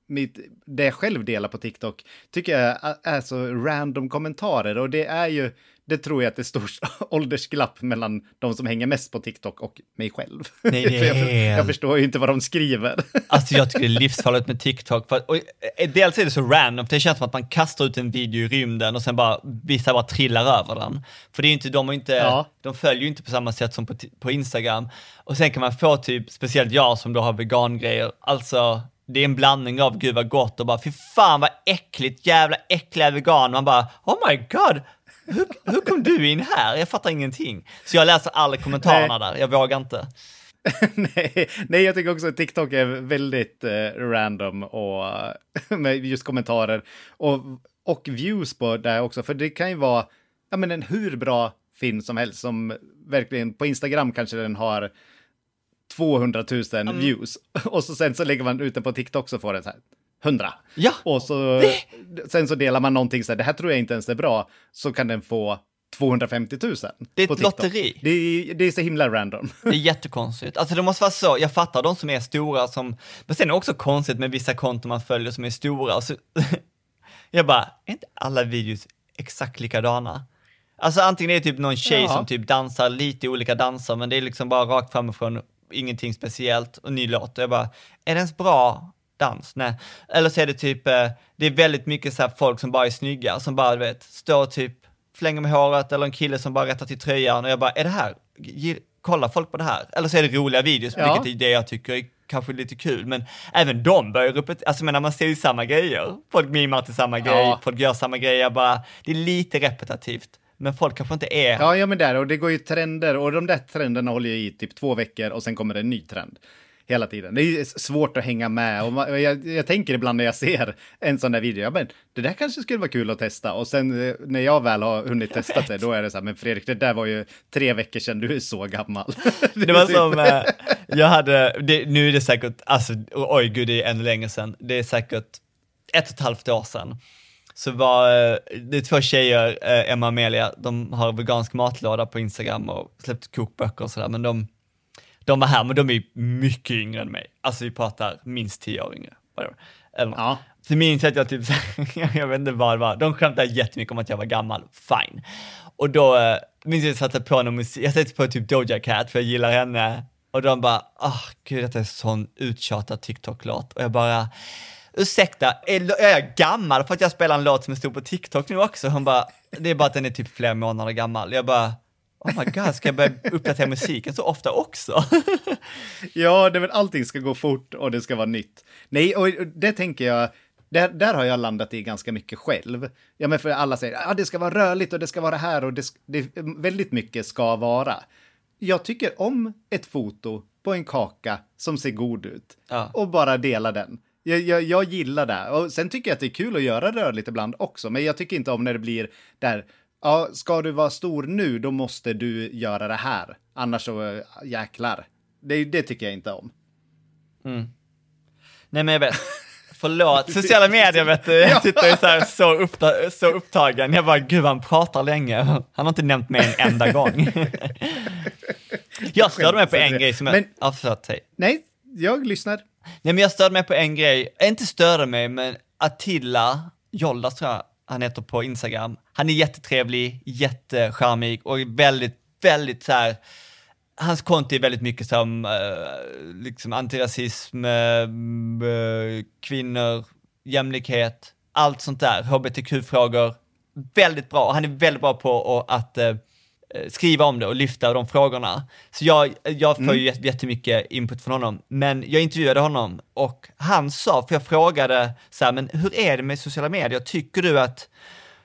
mitt, det jag själv delar på TikTok tycker jag är så random kommentarer. Och det är ju, det tror jag att det är stor åldersglapp mellan de som hänger mest på TikTok och mig själv. Nej, det är För jag, jag förstår ju inte vad de skriver. Alltså jag tycker det är livsfarligt med TikTok. För och, eh, dels är det så random, det känns som att man kastar ut en video i rymden och sen bara, vissa bara trillar över den. För det är inte, de, ju inte, Ja. de följer ju inte på samma sätt som på, på Instagram. Och sen kan man få typ, speciellt jag som då har vegangrejer, alltså det är en blandning av gud vad gott och bara fy fan vad äckligt, jävla äckliga vegan. Man bara oh my god, hur, hur kom du in här? Jag fattar ingenting. Så jag läser alla kommentarerna där, jag vågar inte. nej, nej, jag tycker också att TikTok är väldigt eh, random och med just kommentarer och, och views på det också. För det kan ju vara ja, men en hur bra film som helst som verkligen på Instagram kanske den har 200 000 views och så sen så lägger man ut den på TikTok så får den så här 100. Ja. Och så, sen så delar man någonting så här, det här tror jag inte ens är bra, så kan den få 250 000. Det är ett lotteri. Det är, det är så himla random. Det är jättekonstigt. Alltså det måste vara så, jag fattar de som är stora som, men sen är det också konstigt med vissa konton man följer som är stora. Och så, jag bara, är inte alla videos exakt likadana? Alltså antingen är det typ någon tjej Ja. som typ dansar lite olika danser, men det är liksom bara rakt framifrån, ingenting speciellt och ny låt. Och jag bara, är det ens bra dans? Nej. Eller så är det typ, eh, det är väldigt mycket så här folk som bara är snygga, som bara, du vet, står typ, flänger med håret, eller en kille som bara rättar till tröjan och jag bara, är det här, kollar folk på det här? Eller så är det roliga videos, Ja. vilket är det jag tycker är kanske lite kul, men även de börjar upp alltså men när man ser ju samma grejer, folk mimar till samma grej, Ja. folk gör samma grejer, bara, det är lite repetitivt, men folk kanske inte är Ja, ja, men där, och det går ju trender, och de där trenderna håller ju i typ två veckor och sen kommer det en ny trend. Hela tiden. Det är svårt att hänga med och man, jag, jag tänker ibland när jag ser en sån där video, ja men det där kanske skulle vara kul att testa och sen eh, när jag väl har hunnit testa det, då är det så här, men Fredrik, det där var ju tre veckor sedan, du är så gammal. Det var som, eh, jag hade, det, nu är det säkert, alltså oj gud det är ännu längre sedan, det är säkert ett och ett halvt år sedan. Så var eh, det är två tjejer, eh, Emma och Amelia, de har vegansk matlåda på Instagram och släppt kokböcker och sådär, men de, de var här, men de är mycket yngre än mig. Alltså vi pratar minst tio år yngre. Eller, Ja. Så minns jag att jag typ, jag vet inte vad det var, de skämtade jättemycket om att jag var gammal, fine. Och då eh, minns jag att jag satte på någon musik, jag satte på typ Doja Cat för jag gillar henne. Och de bara, ah gud detta är sån uttjatad TikTok-låt. Och jag bara, ursäkta, är, är jag gammal för att jag spelar en låt som är stor på TikTok nu också? Hon bara, det är bara att den är typ flera månader gammal. Jag bara, oh my god, ska jag börja uppdatera musiken så ofta också? Ja, det är väl allting ska gå fort och det ska vara nytt. Nej, och det tänker jag, där, där har jag landat i ganska mycket själv. Ja, men för alla säger att ah, det ska vara rörligt och det ska vara här och det, det väldigt mycket ska vara. Jag tycker om ett foto på en kaka som ser god ut Ja. och bara dela den. Jag, jag, jag gillar det. Och sen tycker jag att det är kul att göra rörligt ibland också, men jag tycker inte om när det blir där, ja, ska du vara stor nu, då måste du göra det här. Annars så äh, jäklar. Det, det tycker jag inte om. Nej men jag vet. Förlåt, sociala medier vet du, jag sitter ju så, här så, uppta, så upptagen. Jag bara, gud han pratar länge. Han har inte nämnt mig en enda gång. Jag störde mig på en grej som jag, Men- ja förlåt, säg. Nej, jag lyssnar. Nej men jag störde mig på en grej, inte störde mig, men Attila Joldas tror jag han heter på Instagram. Han är jättetrevlig, jättecharmig och väldigt, väldigt så här. Hans konto är väldigt mycket som uh, liksom antirasism, uh, kvinnor, jämlikhet, allt sånt där, hbtq-frågor. Väldigt bra, han är väldigt bra på att, uh, skriva om det och lyfta de frågorna. Så jag, jag får ju jätte- jättemycket input från honom. Men jag intervjuade honom och han sa, för jag frågade så här, men hur är det med sociala medier? Tycker du att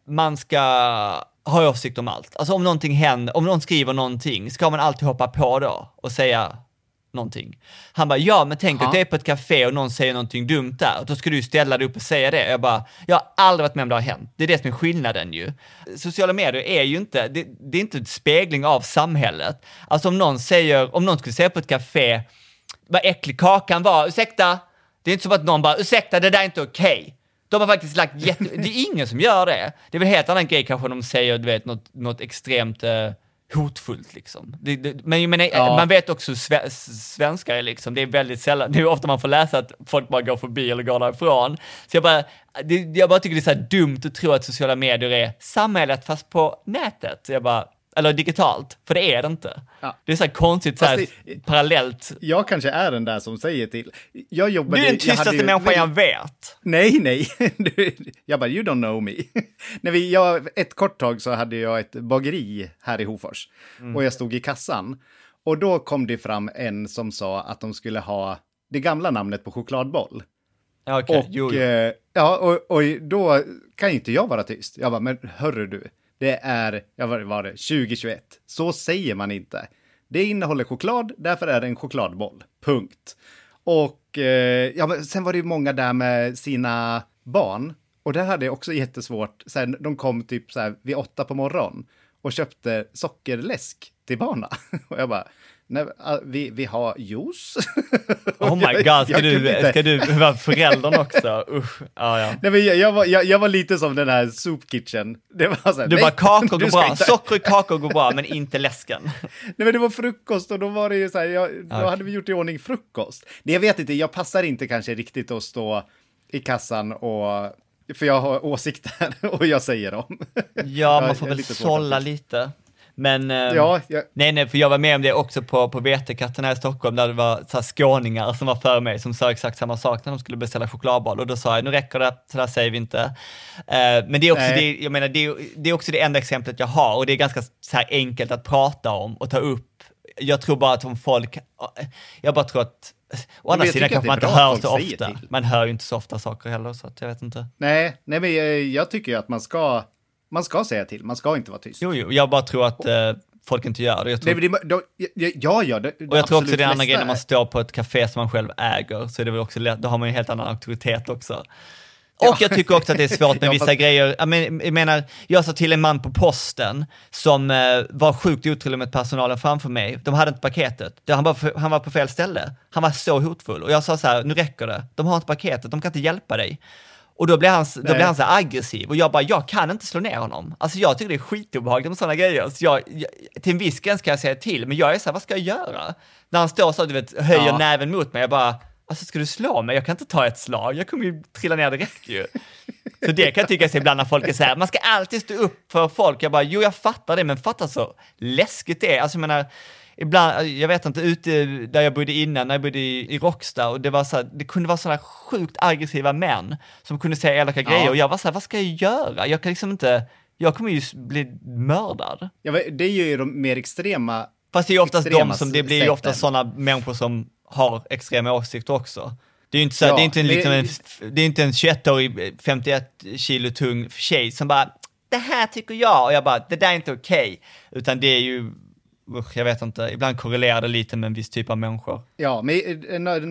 man ska ha åsikt om allt? Alltså om någonting händer, om någon skriver någonting, ska man alltid hoppa på då och säga någonting? Han bara, ja men tänk Ja. att du är på ett café och någon säger någonting dumt där, då ska du ställa dig upp och säga det. Jag bara, jag har aldrig varit med om det har hänt. Det är det som är skillnaden ju. Sociala medier är ju inte, det, det är inte en spegling av samhället. Alltså om någon säger, om någon skulle säga på ett café, vad äcklig kakan var, ursäkta? Det är inte som att någon bara, ursäkta det där är inte okej. De har faktiskt lagt jätte... Det är ingen som gör det. Det är väl helt annan grej kanske om de säger, du vet, något, något extremt eh, hotfullt liksom. Det, det, men menar, Ja. man vet också sve, svenskar är liksom, det är väldigt sällan, det är ofta man får läsa att folk bara går förbi eller går därifrån. Så jag bara, det, jag bara tycker det är så dumt att tro att sociala medier är samhället fast på nätet. Så jag bara, eller digitalt, för det är det inte. Ja. Det är så här konstigt, så här, det- parallellt. Jag kanske är den där som säger till. Jag jobbade... Du är den jag tystaste ju- människan jag vet. Nej, nej. Du, jag bara, you don't know me. När vi, jag, ett kort tag så hade jag ett bageri här i Hofors. Och jag stod i kassan. Och då kom det fram en som sa att de skulle ha det gamla namnet på chokladboll. Ja, Okej, Och, jo, jo. eh, ja, och, och då kan inte jag vara tyst. Jag bara, men hörru du, det är, ja, vad var det, 2021. Så säger man inte. Det innehåller choklad, därför är det en chokladboll. Punkt. Och eh, ja, men sen var det ju många där med sina barn. Och där hade jag också jättesvårt. Sen de kom typ så här vid åtta på morgonen och köpte sockerläsk till barna. Och jag bara, Nej, ah, vi, vi har juice. Oh my god, ska du, inte- ska du vara föräldern också? Usch, ja, ja. Nej, men jag, jag, var, jag, jag var lite som den här soup kitchen. Det var så här, Du nej, bara, kakor går bra, inte- socker i kakor går bra, men inte läsken. Nej, men det var frukost och då var det ju så här, jag, då Okej. hade vi gjort i ordning frukost. Det jag vet inte, jag passar inte kanske riktigt att stå i kassan och, för jag har åsikter och jag säger dem. Ja, man får väl sålla lite. Men, eh, Ja, jag, nej, nej, för jag var med om det också på, på Vetekatten här i Stockholm, där det var så här skåningar som var före mig, som sa exakt samma sak när de skulle beställa chokladboll. Och då sa jag, nu räcker det, så där säger vi inte. Eh, men det är, också Nej. det, jag menar, det, är, det är också det enda exemplet jag har, och det är ganska så här enkelt att prata om och ta upp. Jag tror bara att om folk, jag bara tror att, å andra sidan kanske man inte hör så ofta. Man hör ju inte så ofta saker heller, så jag vet inte. nej, nej, men jag, jag tycker ju att man ska, man ska säga till, man ska inte vara tyst. Jo, jo, jag bara tror att eh, folk inte gör det. Jag tror Nej, det, då, ja, ja, ja, det, Och jag tror också det är andra flesta grejen när man står på ett café som man själv äger, så är det väl också lätt, då har man ju en helt annan auktoritet också. Ja. Och jag tycker också att det är svårt med Ja, vissa grejer. Jag, men, jag menar, jag sa till en man på posten som eh, var sjukt otrevlig med personalen framför mig. De hade inte paketet. Det- Han var, han var på fel ställe. Han var så hotfull. Och jag sa så här, nu räcker det. De har inte paketet, de kan inte hjälpa dig. Och då blev han, då blev han så aggressiv och jag bara, jag kan inte slå ner honom. Alltså jag tycker det är skitobehagligt med sådana grejer. Så jag, jag, till en viss gräns kan jag säga till, men jag är så här, vad ska jag göra? När han står så, du vet, höjer Ja. näven mot mig, jag bara, alltså ska du slå mig? Jag kan inte ta ett slag, jag kommer ju trilla ner direkt ju. Så det kan jag tycka sig ibland när folk är så här, man ska alltid stå upp för folk. Jag bara, jo jag fattar det, men fatta så läskigt det är. Alltså jag menar, ibland, jag vet inte, ute där jag bodde innan, när jag bodde i, i Råcksta, och det var så här, det kunde vara sådana sjukt aggressiva män som kunde säga elaka grejer, och jag var så här, vad ska jag göra? Jag kan liksom inte, jag kommer ju bli mördad. Ja, det är ju de mer extrema Fast det är ju oftast de som, det blir ju ofta sätten. sådana människor som har extrema åsikter också. Det är ju inte, så, Ja, det är inte, en, liksom en, det är inte en 21-årig, 51 kilo tung tjej som bara, det här tycker jag, och jag bara, det där är inte okej. Utan det är ju, usch, jag vet inte, ibland korrelerar det lite med en viss typ av människor. Ja, men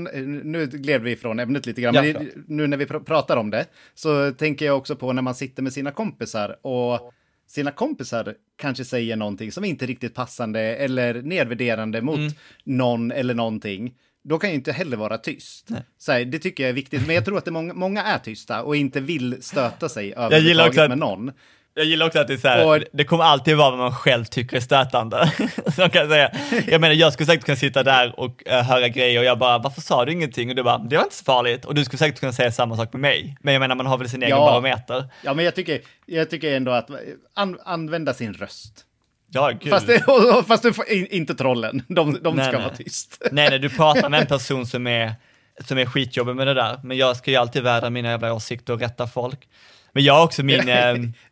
eh, nu- gled vi ifrån ämnet lite grann, men nu när vi pr- pratar om det så tänker jag också på när man sitter med sina kompisar och sina kompisar kanske säger någonting som inte är riktigt passande eller nedvärderande mot Mm. någon eller någonting. Då kan ju inte heller vara tyst. Så här, det tycker jag är viktigt, men jag tror att många, många är tysta och inte vill stöta sig överhuvudtaget med någon. Jag gillar också att det är så här, Och- det kommer alltid vara vad man själv tycker är stötande. Så kan jag, säga. jag menar, jag skulle säkert kunna sitta där och eh, höra grejer och jag bara, varför sa du ingenting? Och du bara, det var inte så farligt. Och du skulle säkert kunna säga samma sak med mig. Men jag menar, man har väl sin egen Ja. barometer. Ja, men jag tycker, jag tycker ändå att an, använda sin röst. Ja, gud. Fast, det, fast du får in, inte trollen, de, de Nej, ska nej. vara tyst. Nej, nej, du pratar med en person som är, som är skitjobbig med det där. Men jag ska ju alltid vädra mina jävla åsikter och rätta folk. Men jag har också min... eh,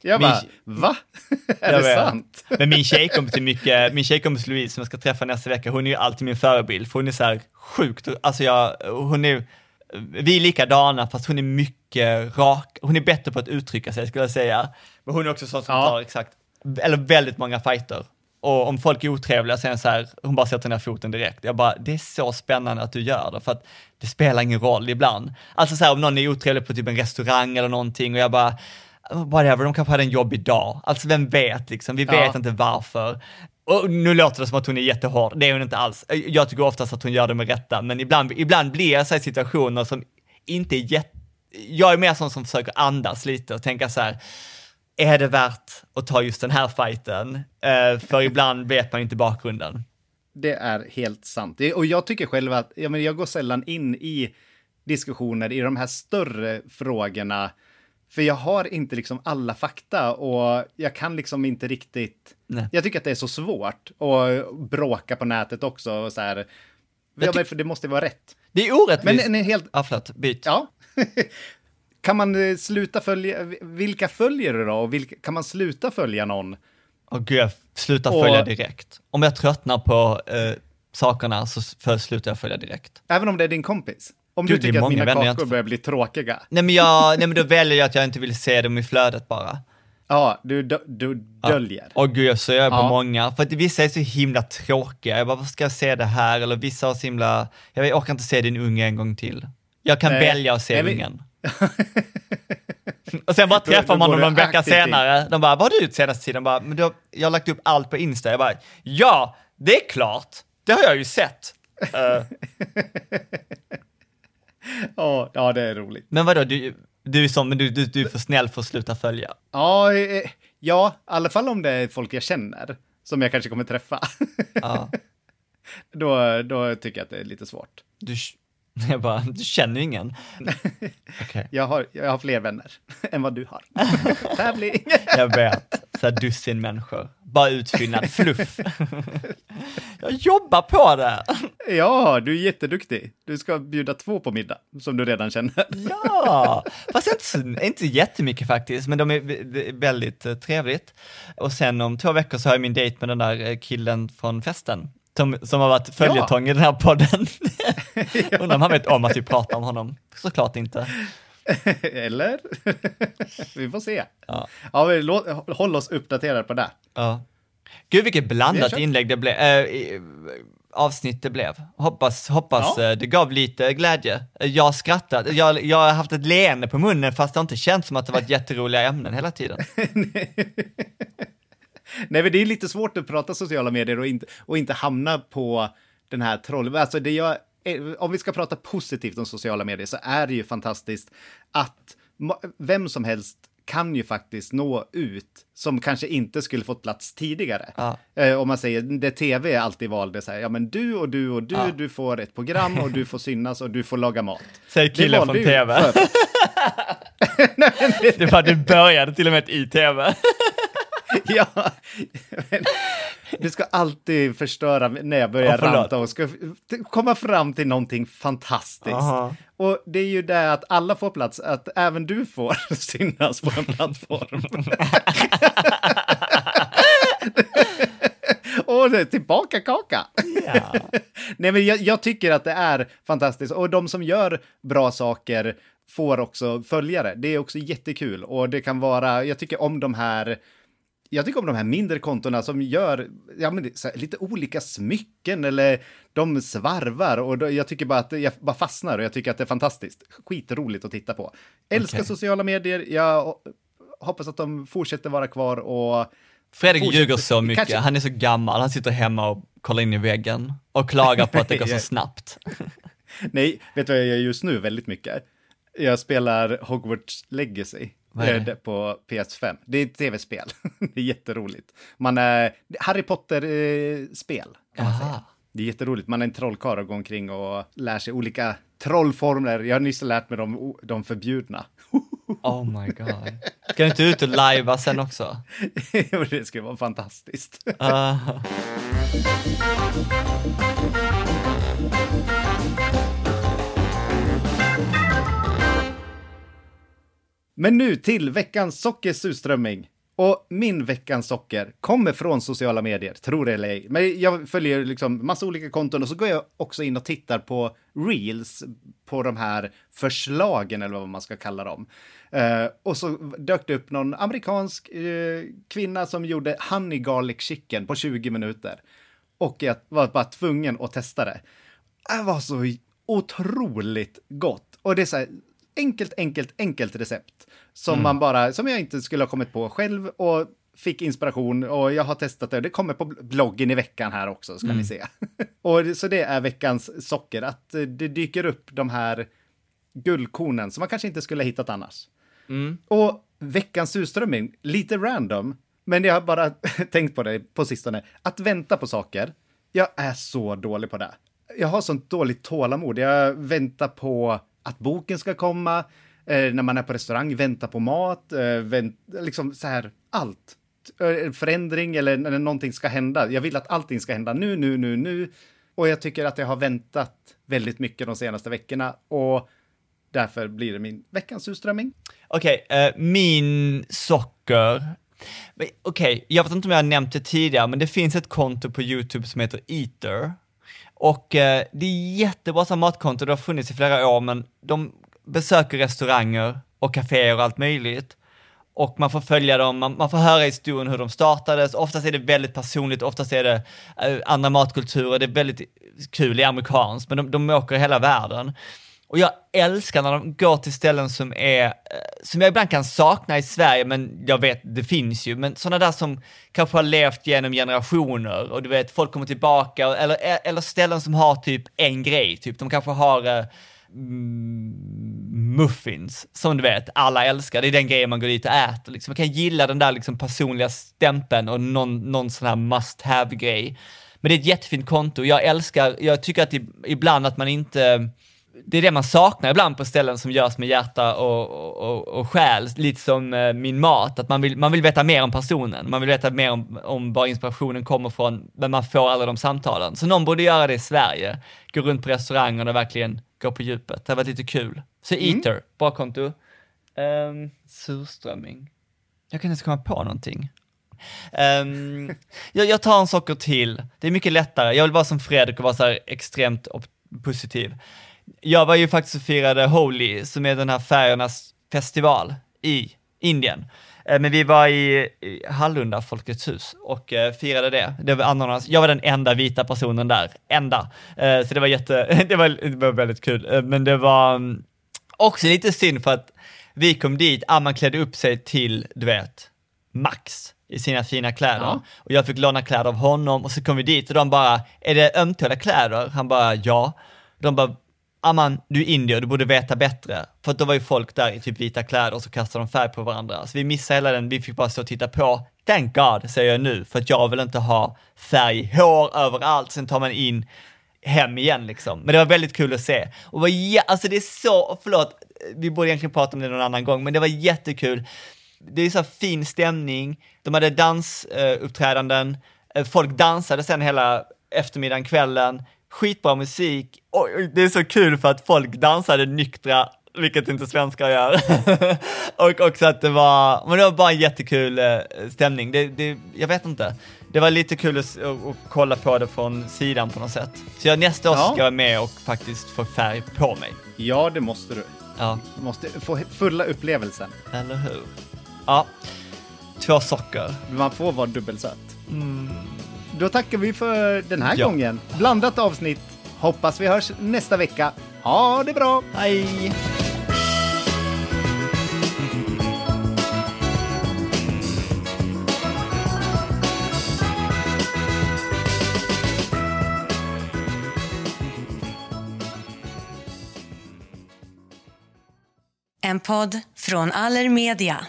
Jag min bara, va? är det sant? Men min tjejkompis är mycket, min tjejkompis Louise som jag ska träffa nästa vecka, hon är ju alltid min förebild, för hon är så här sjukt, alltså jag, hon är, vi är likadana fast hon är mycket rak, hon är bättre på att uttrycka sig skulle jag säga. Men hon är också sån som Ja. tar exakt, eller väldigt många fighter. Och om folk är otrevliga så är hon så här, hon bara sätter ner foten direkt. Jag bara, det är så spännande att du gör det, för att det spelar ingen roll ibland. Alltså så här, om någon är otrevlig på typ en restaurang eller någonting och jag bara, whatever, de kanske hade en jobbig dag. Alltså vem vet liksom, vi Ja. vet inte varför. Och nu låter det som att hon är jättehård, det är hon inte alls. Jag tycker oftast att hon gör det med rätta, men ibland, ibland blir jag så i situationer som inte är jätte... Jag är mer sån som försöker andas lite och tänka så här, är det värt att ta just den här fighten? Eh, för ibland vet man inte bakgrunden. Det är helt sant. Och jag tycker själv att ja, men jag går sällan in i diskussioner i de här större frågorna. För jag har inte liksom alla fakta och jag kan liksom inte riktigt... Nej. Jag tycker att det är så svårt att bråka på nätet också. Och så här. Ja, för det måste vara rätt. Det är orättvist. Men en helt... Ja, förlåt, byt. Ja. kan man eh, sluta följa... Vilka följer du då? Och vilka, kan man sluta följa någon? Åh gud, jag slutar Och- följa direkt. Om jag tröttnar på eh, sakerna så för, slutar jag följa direkt. Även om det är din kompis? Om Gud, du tycker att mina kakor inte börjar bli tråkiga. Nej men, jag, nej men då väljer jag att jag inte vill se dem i flödet bara. Ja, du, du, du döljer. Åh gud, så jag är på Ja. många. För att vissa är så himla tråkiga. Jag bara, vad ska jag se det här? Eller vissa har så himla, jag orkar inte se din unge en gång till. Jag kan Nej. välja att se Nej, ungen. Och sen bara träffar man dem någon vecka senare. De bara, vad har du gjort senaste tiden? Bara, men har- jag har lagt upp allt på Insta. Jag bara, ja, det är klart. Det har jag ju sett. Eh, Ja, ja, det är roligt. men vadå, du, du är som, du, du, du är för snäll för att sluta följa. Ja, eh, ja, i alla fall om det är folk jag känner, som jag kanske kommer träffa. Ja. då, då tycker jag att det är lite svårt. Du, jag bara, du känner ingen. Okej, Jag har, jag har fler vänner än vad du har. Tävling! jag vet. Så här dussin människor. Bara utfyllnad, fluff. jag jobbar på det. Ja, du är jätteduktig. Du ska bjuda två på middag, som du redan känner. Ja, fast inte, inte jättemycket faktiskt, men de är väldigt eh, trevligt. Och sen om två veckor så har jag min dejt med den där eh, killen från festen. Som, som har varit följetong i den här podden. Undrar om han vet om att vi pratar om honom. Såklart inte. Eller? vi får se. Ja. Ja, vi låt, håll oss uppdaterade på det. Ja. Gud vilket Vi blandat inlägg det blev, äh, avsnitt det blev. Hoppas, hoppas Ja. eh, det gav lite glädje. Eh, Jag har skrattat, jag, jag har haft ett leende på munnen fast det har inte känts som att det varit jätteroliga ämnen hela tiden. Nej, men det är lite svårt att prata sociala medier och inte, och inte hamna på den här troll... Alltså, det jag, eh, om vi ska prata positivt om sociala medier så är det ju fantastiskt att vem som helst kan ju faktiskt nå ut som kanske inte skulle fått plats tidigare. Ja. Eh, om man säger, det tv alltid valde så här, ja men du och du och du, Ja. du får ett program och du får synas och du får laga mat. Säger Det killen från TV. för- Det var du började till och med i TV. Ja, du ska alltid förstöra när jag börjar Ja, förlåt. ranta och ska komma fram till någonting fantastiskt. Aha. Och det är ju det att alla får plats, att även du får synas på en plattform. och det är tillbaka kaka. Ja. Nej, men jag, jag tycker att det är fantastiskt och de som gör bra saker får också följare. Det är också jättekul och det kan vara, jag tycker om de här jag tycker om de här mindre kontona som gör ja, men här, lite olika smycken eller de svarvar och då, jag tycker bara att jag bara fastnar och jag tycker att det är fantastiskt. Skitroligt att titta på. Älskar Okej. sociala medier. Jag hoppas att de fortsätter vara kvar och Fredrik ljuger så mycket, Kanske- han är så gammal, han sitter hemma och kollar in i väggen och klagar på att det går så snabbt. Nej, vet du vad jag gör just nu väldigt mycket? Jag spelar Hogwarts Legacy är det? på PS5. Det är ett tv-spel. det är jätteroligt. Man är Harry Potter-spel, kan man säga. Aha. Det är jätteroligt. Man är en trollkarl och går omkring och lär sig olika trollformler. Jag har nyss lärt mig de, de förbjudna. Oh my god. Ska du inte ut och lajva sen också? Det skulle vara fantastiskt. Ah. Men nu till veckans sockersurströmming. Och min veckans socker kommer från sociala medier, tror det eller ej. Men jag följer liksom massa olika konton och så går jag också in och tittar på reels på de här förslagen eller vad man ska kalla dem. Eh, och så dök det upp någon amerikansk eh, kvinna som gjorde honey garlic chicken på 20 minuter. Och jag var bara tvungen att testa det. Det var så otroligt gott. Och det är så här enkelt, enkelt, enkelt recept. Som man bara, som jag inte skulle ha kommit på själv och fick inspiration och jag har testat det. Det kommer på bloggen i veckan här också, ska ni se. och så det är veckans socker, att eh, det dyker upp de här guldkornen som man kanske inte skulle ha hittat annars. Och veckans surströmming, lite random, men jag har bara tänkt på det på sistone. Att vänta på saker, jag är så dålig på det. Jag har sånt dåligt tålamod. Jag väntar på att boken ska komma, eh, när man är på restaurang, vänta på mat, eh, vänt, liksom så här allt. Eh, förändring eller när någonting ska hända. Jag vill att allting ska hända nu, nu, nu, nu. Och jag tycker att jag har väntat väldigt mycket de senaste veckorna och därför blir det min veckans surströmming. Okej, eh, min socker. Okej, Okej, jag vet inte om jag har nämnt det tidigare, men det finns ett konto på YouTube som heter Eater. Och eh, det är jättebra som matkonto, det har funnits i flera år, men de besöker restauranger och kaféer och allt möjligt. Och man får följa dem, man, man får höra historien hur de startades. Oftast är det väldigt personligt, oftast är det eh, andra matkulturer, det är väldigt kul i amerikanskt, men de, de åker i hela världen. Och jag älskar när de går till ställen som är, eh, som jag ibland kan sakna i Sverige, men jag vet, det finns ju, men sådana där som kanske har levt genom generationer och du vet, folk kommer tillbaka, eller, eh, eller ställen som har typ en grej, typ de kanske har eh, mm, muffins, som du vet, alla älskar. Det är den grejen man går dit och äter. Liksom. Man kan gilla den där liksom, personliga stämpeln och någon, någon sån här must have-grej. Men det är ett jättefint konto. Jag älskar, jag tycker att ibland att man inte det är det man saknar ibland på ställen som görs med hjärta och, och, och själ, lite som eh, min mat, att man vill, man vill veta mer om personen, man vill veta mer om, om var inspirationen kommer från, men man får alla de samtalen. Så någon borde göra det i Sverige, gå runt på restaurangen och verkligen gå på djupet. Det har varit lite kul. Så mm. Eater, bra konto. Um, surströmming. Jag kan inte komma på någonting. Um, jag, jag, tar en socker till. Det är mycket lättare. Jag vill vara som Fredrik och vara så extremt positiv. Jag var ju faktiskt och firade Holi, som är den här färgernas festival i Indien. Eh, men vi var i Hallunda Folkets hus och eh, firade det. det var anordnas, jag var den enda vita personen där, enda. Eh, så det var jätte, det var, det var väldigt kul. Men det var mm, också lite synd för att vi kom dit, ah, man klädde upp sig till, du vet, max i sina fina kläder. Ja. Och jag fick låna kläder av honom och så kom vi dit och de bara, är det ömtåliga kläder? Han bara, ja. De bara, Aman, du är indier, du borde veta bättre. För att då var ju folk där i typ vita kläder och så kastade de färg på varandra. Så vi missade hela den, vi fick bara stå och titta på. Thank God, säger jag nu, för att jag vill inte ha färg i hår överallt, sen tar man in hem igen liksom. Men det var väldigt kul att se. Och var, alltså det är så, förlåt, vi borde egentligen prata om det någon annan gång, men det var jättekul. Det är så fin stämning, de hade dansuppträdanden, eh, folk dansade sen hela eftermiddagen, kvällen, skitbra musik och det är så kul för att folk dansade nyktra vilket inte svenskar gör. och också att det var, men det var bara en jättekul eh, stämning. Det, det, jag vet inte, det var lite kul att, att, kolla på det från sidan på något sätt. Så jag nästa år ja. ska jag vara med och faktiskt få färg på mig. Ja, det måste du. Ja. Du måste få fulla upplevelsen. Eller hur? Ja, två socker. Man får vara dubbelsöt. Mm. Då tackar vi för den här ja. gången. Blandat avsnitt. Hoppas vi hörs nästa vecka. Ha det bra! Hej! En podd från Allermedia.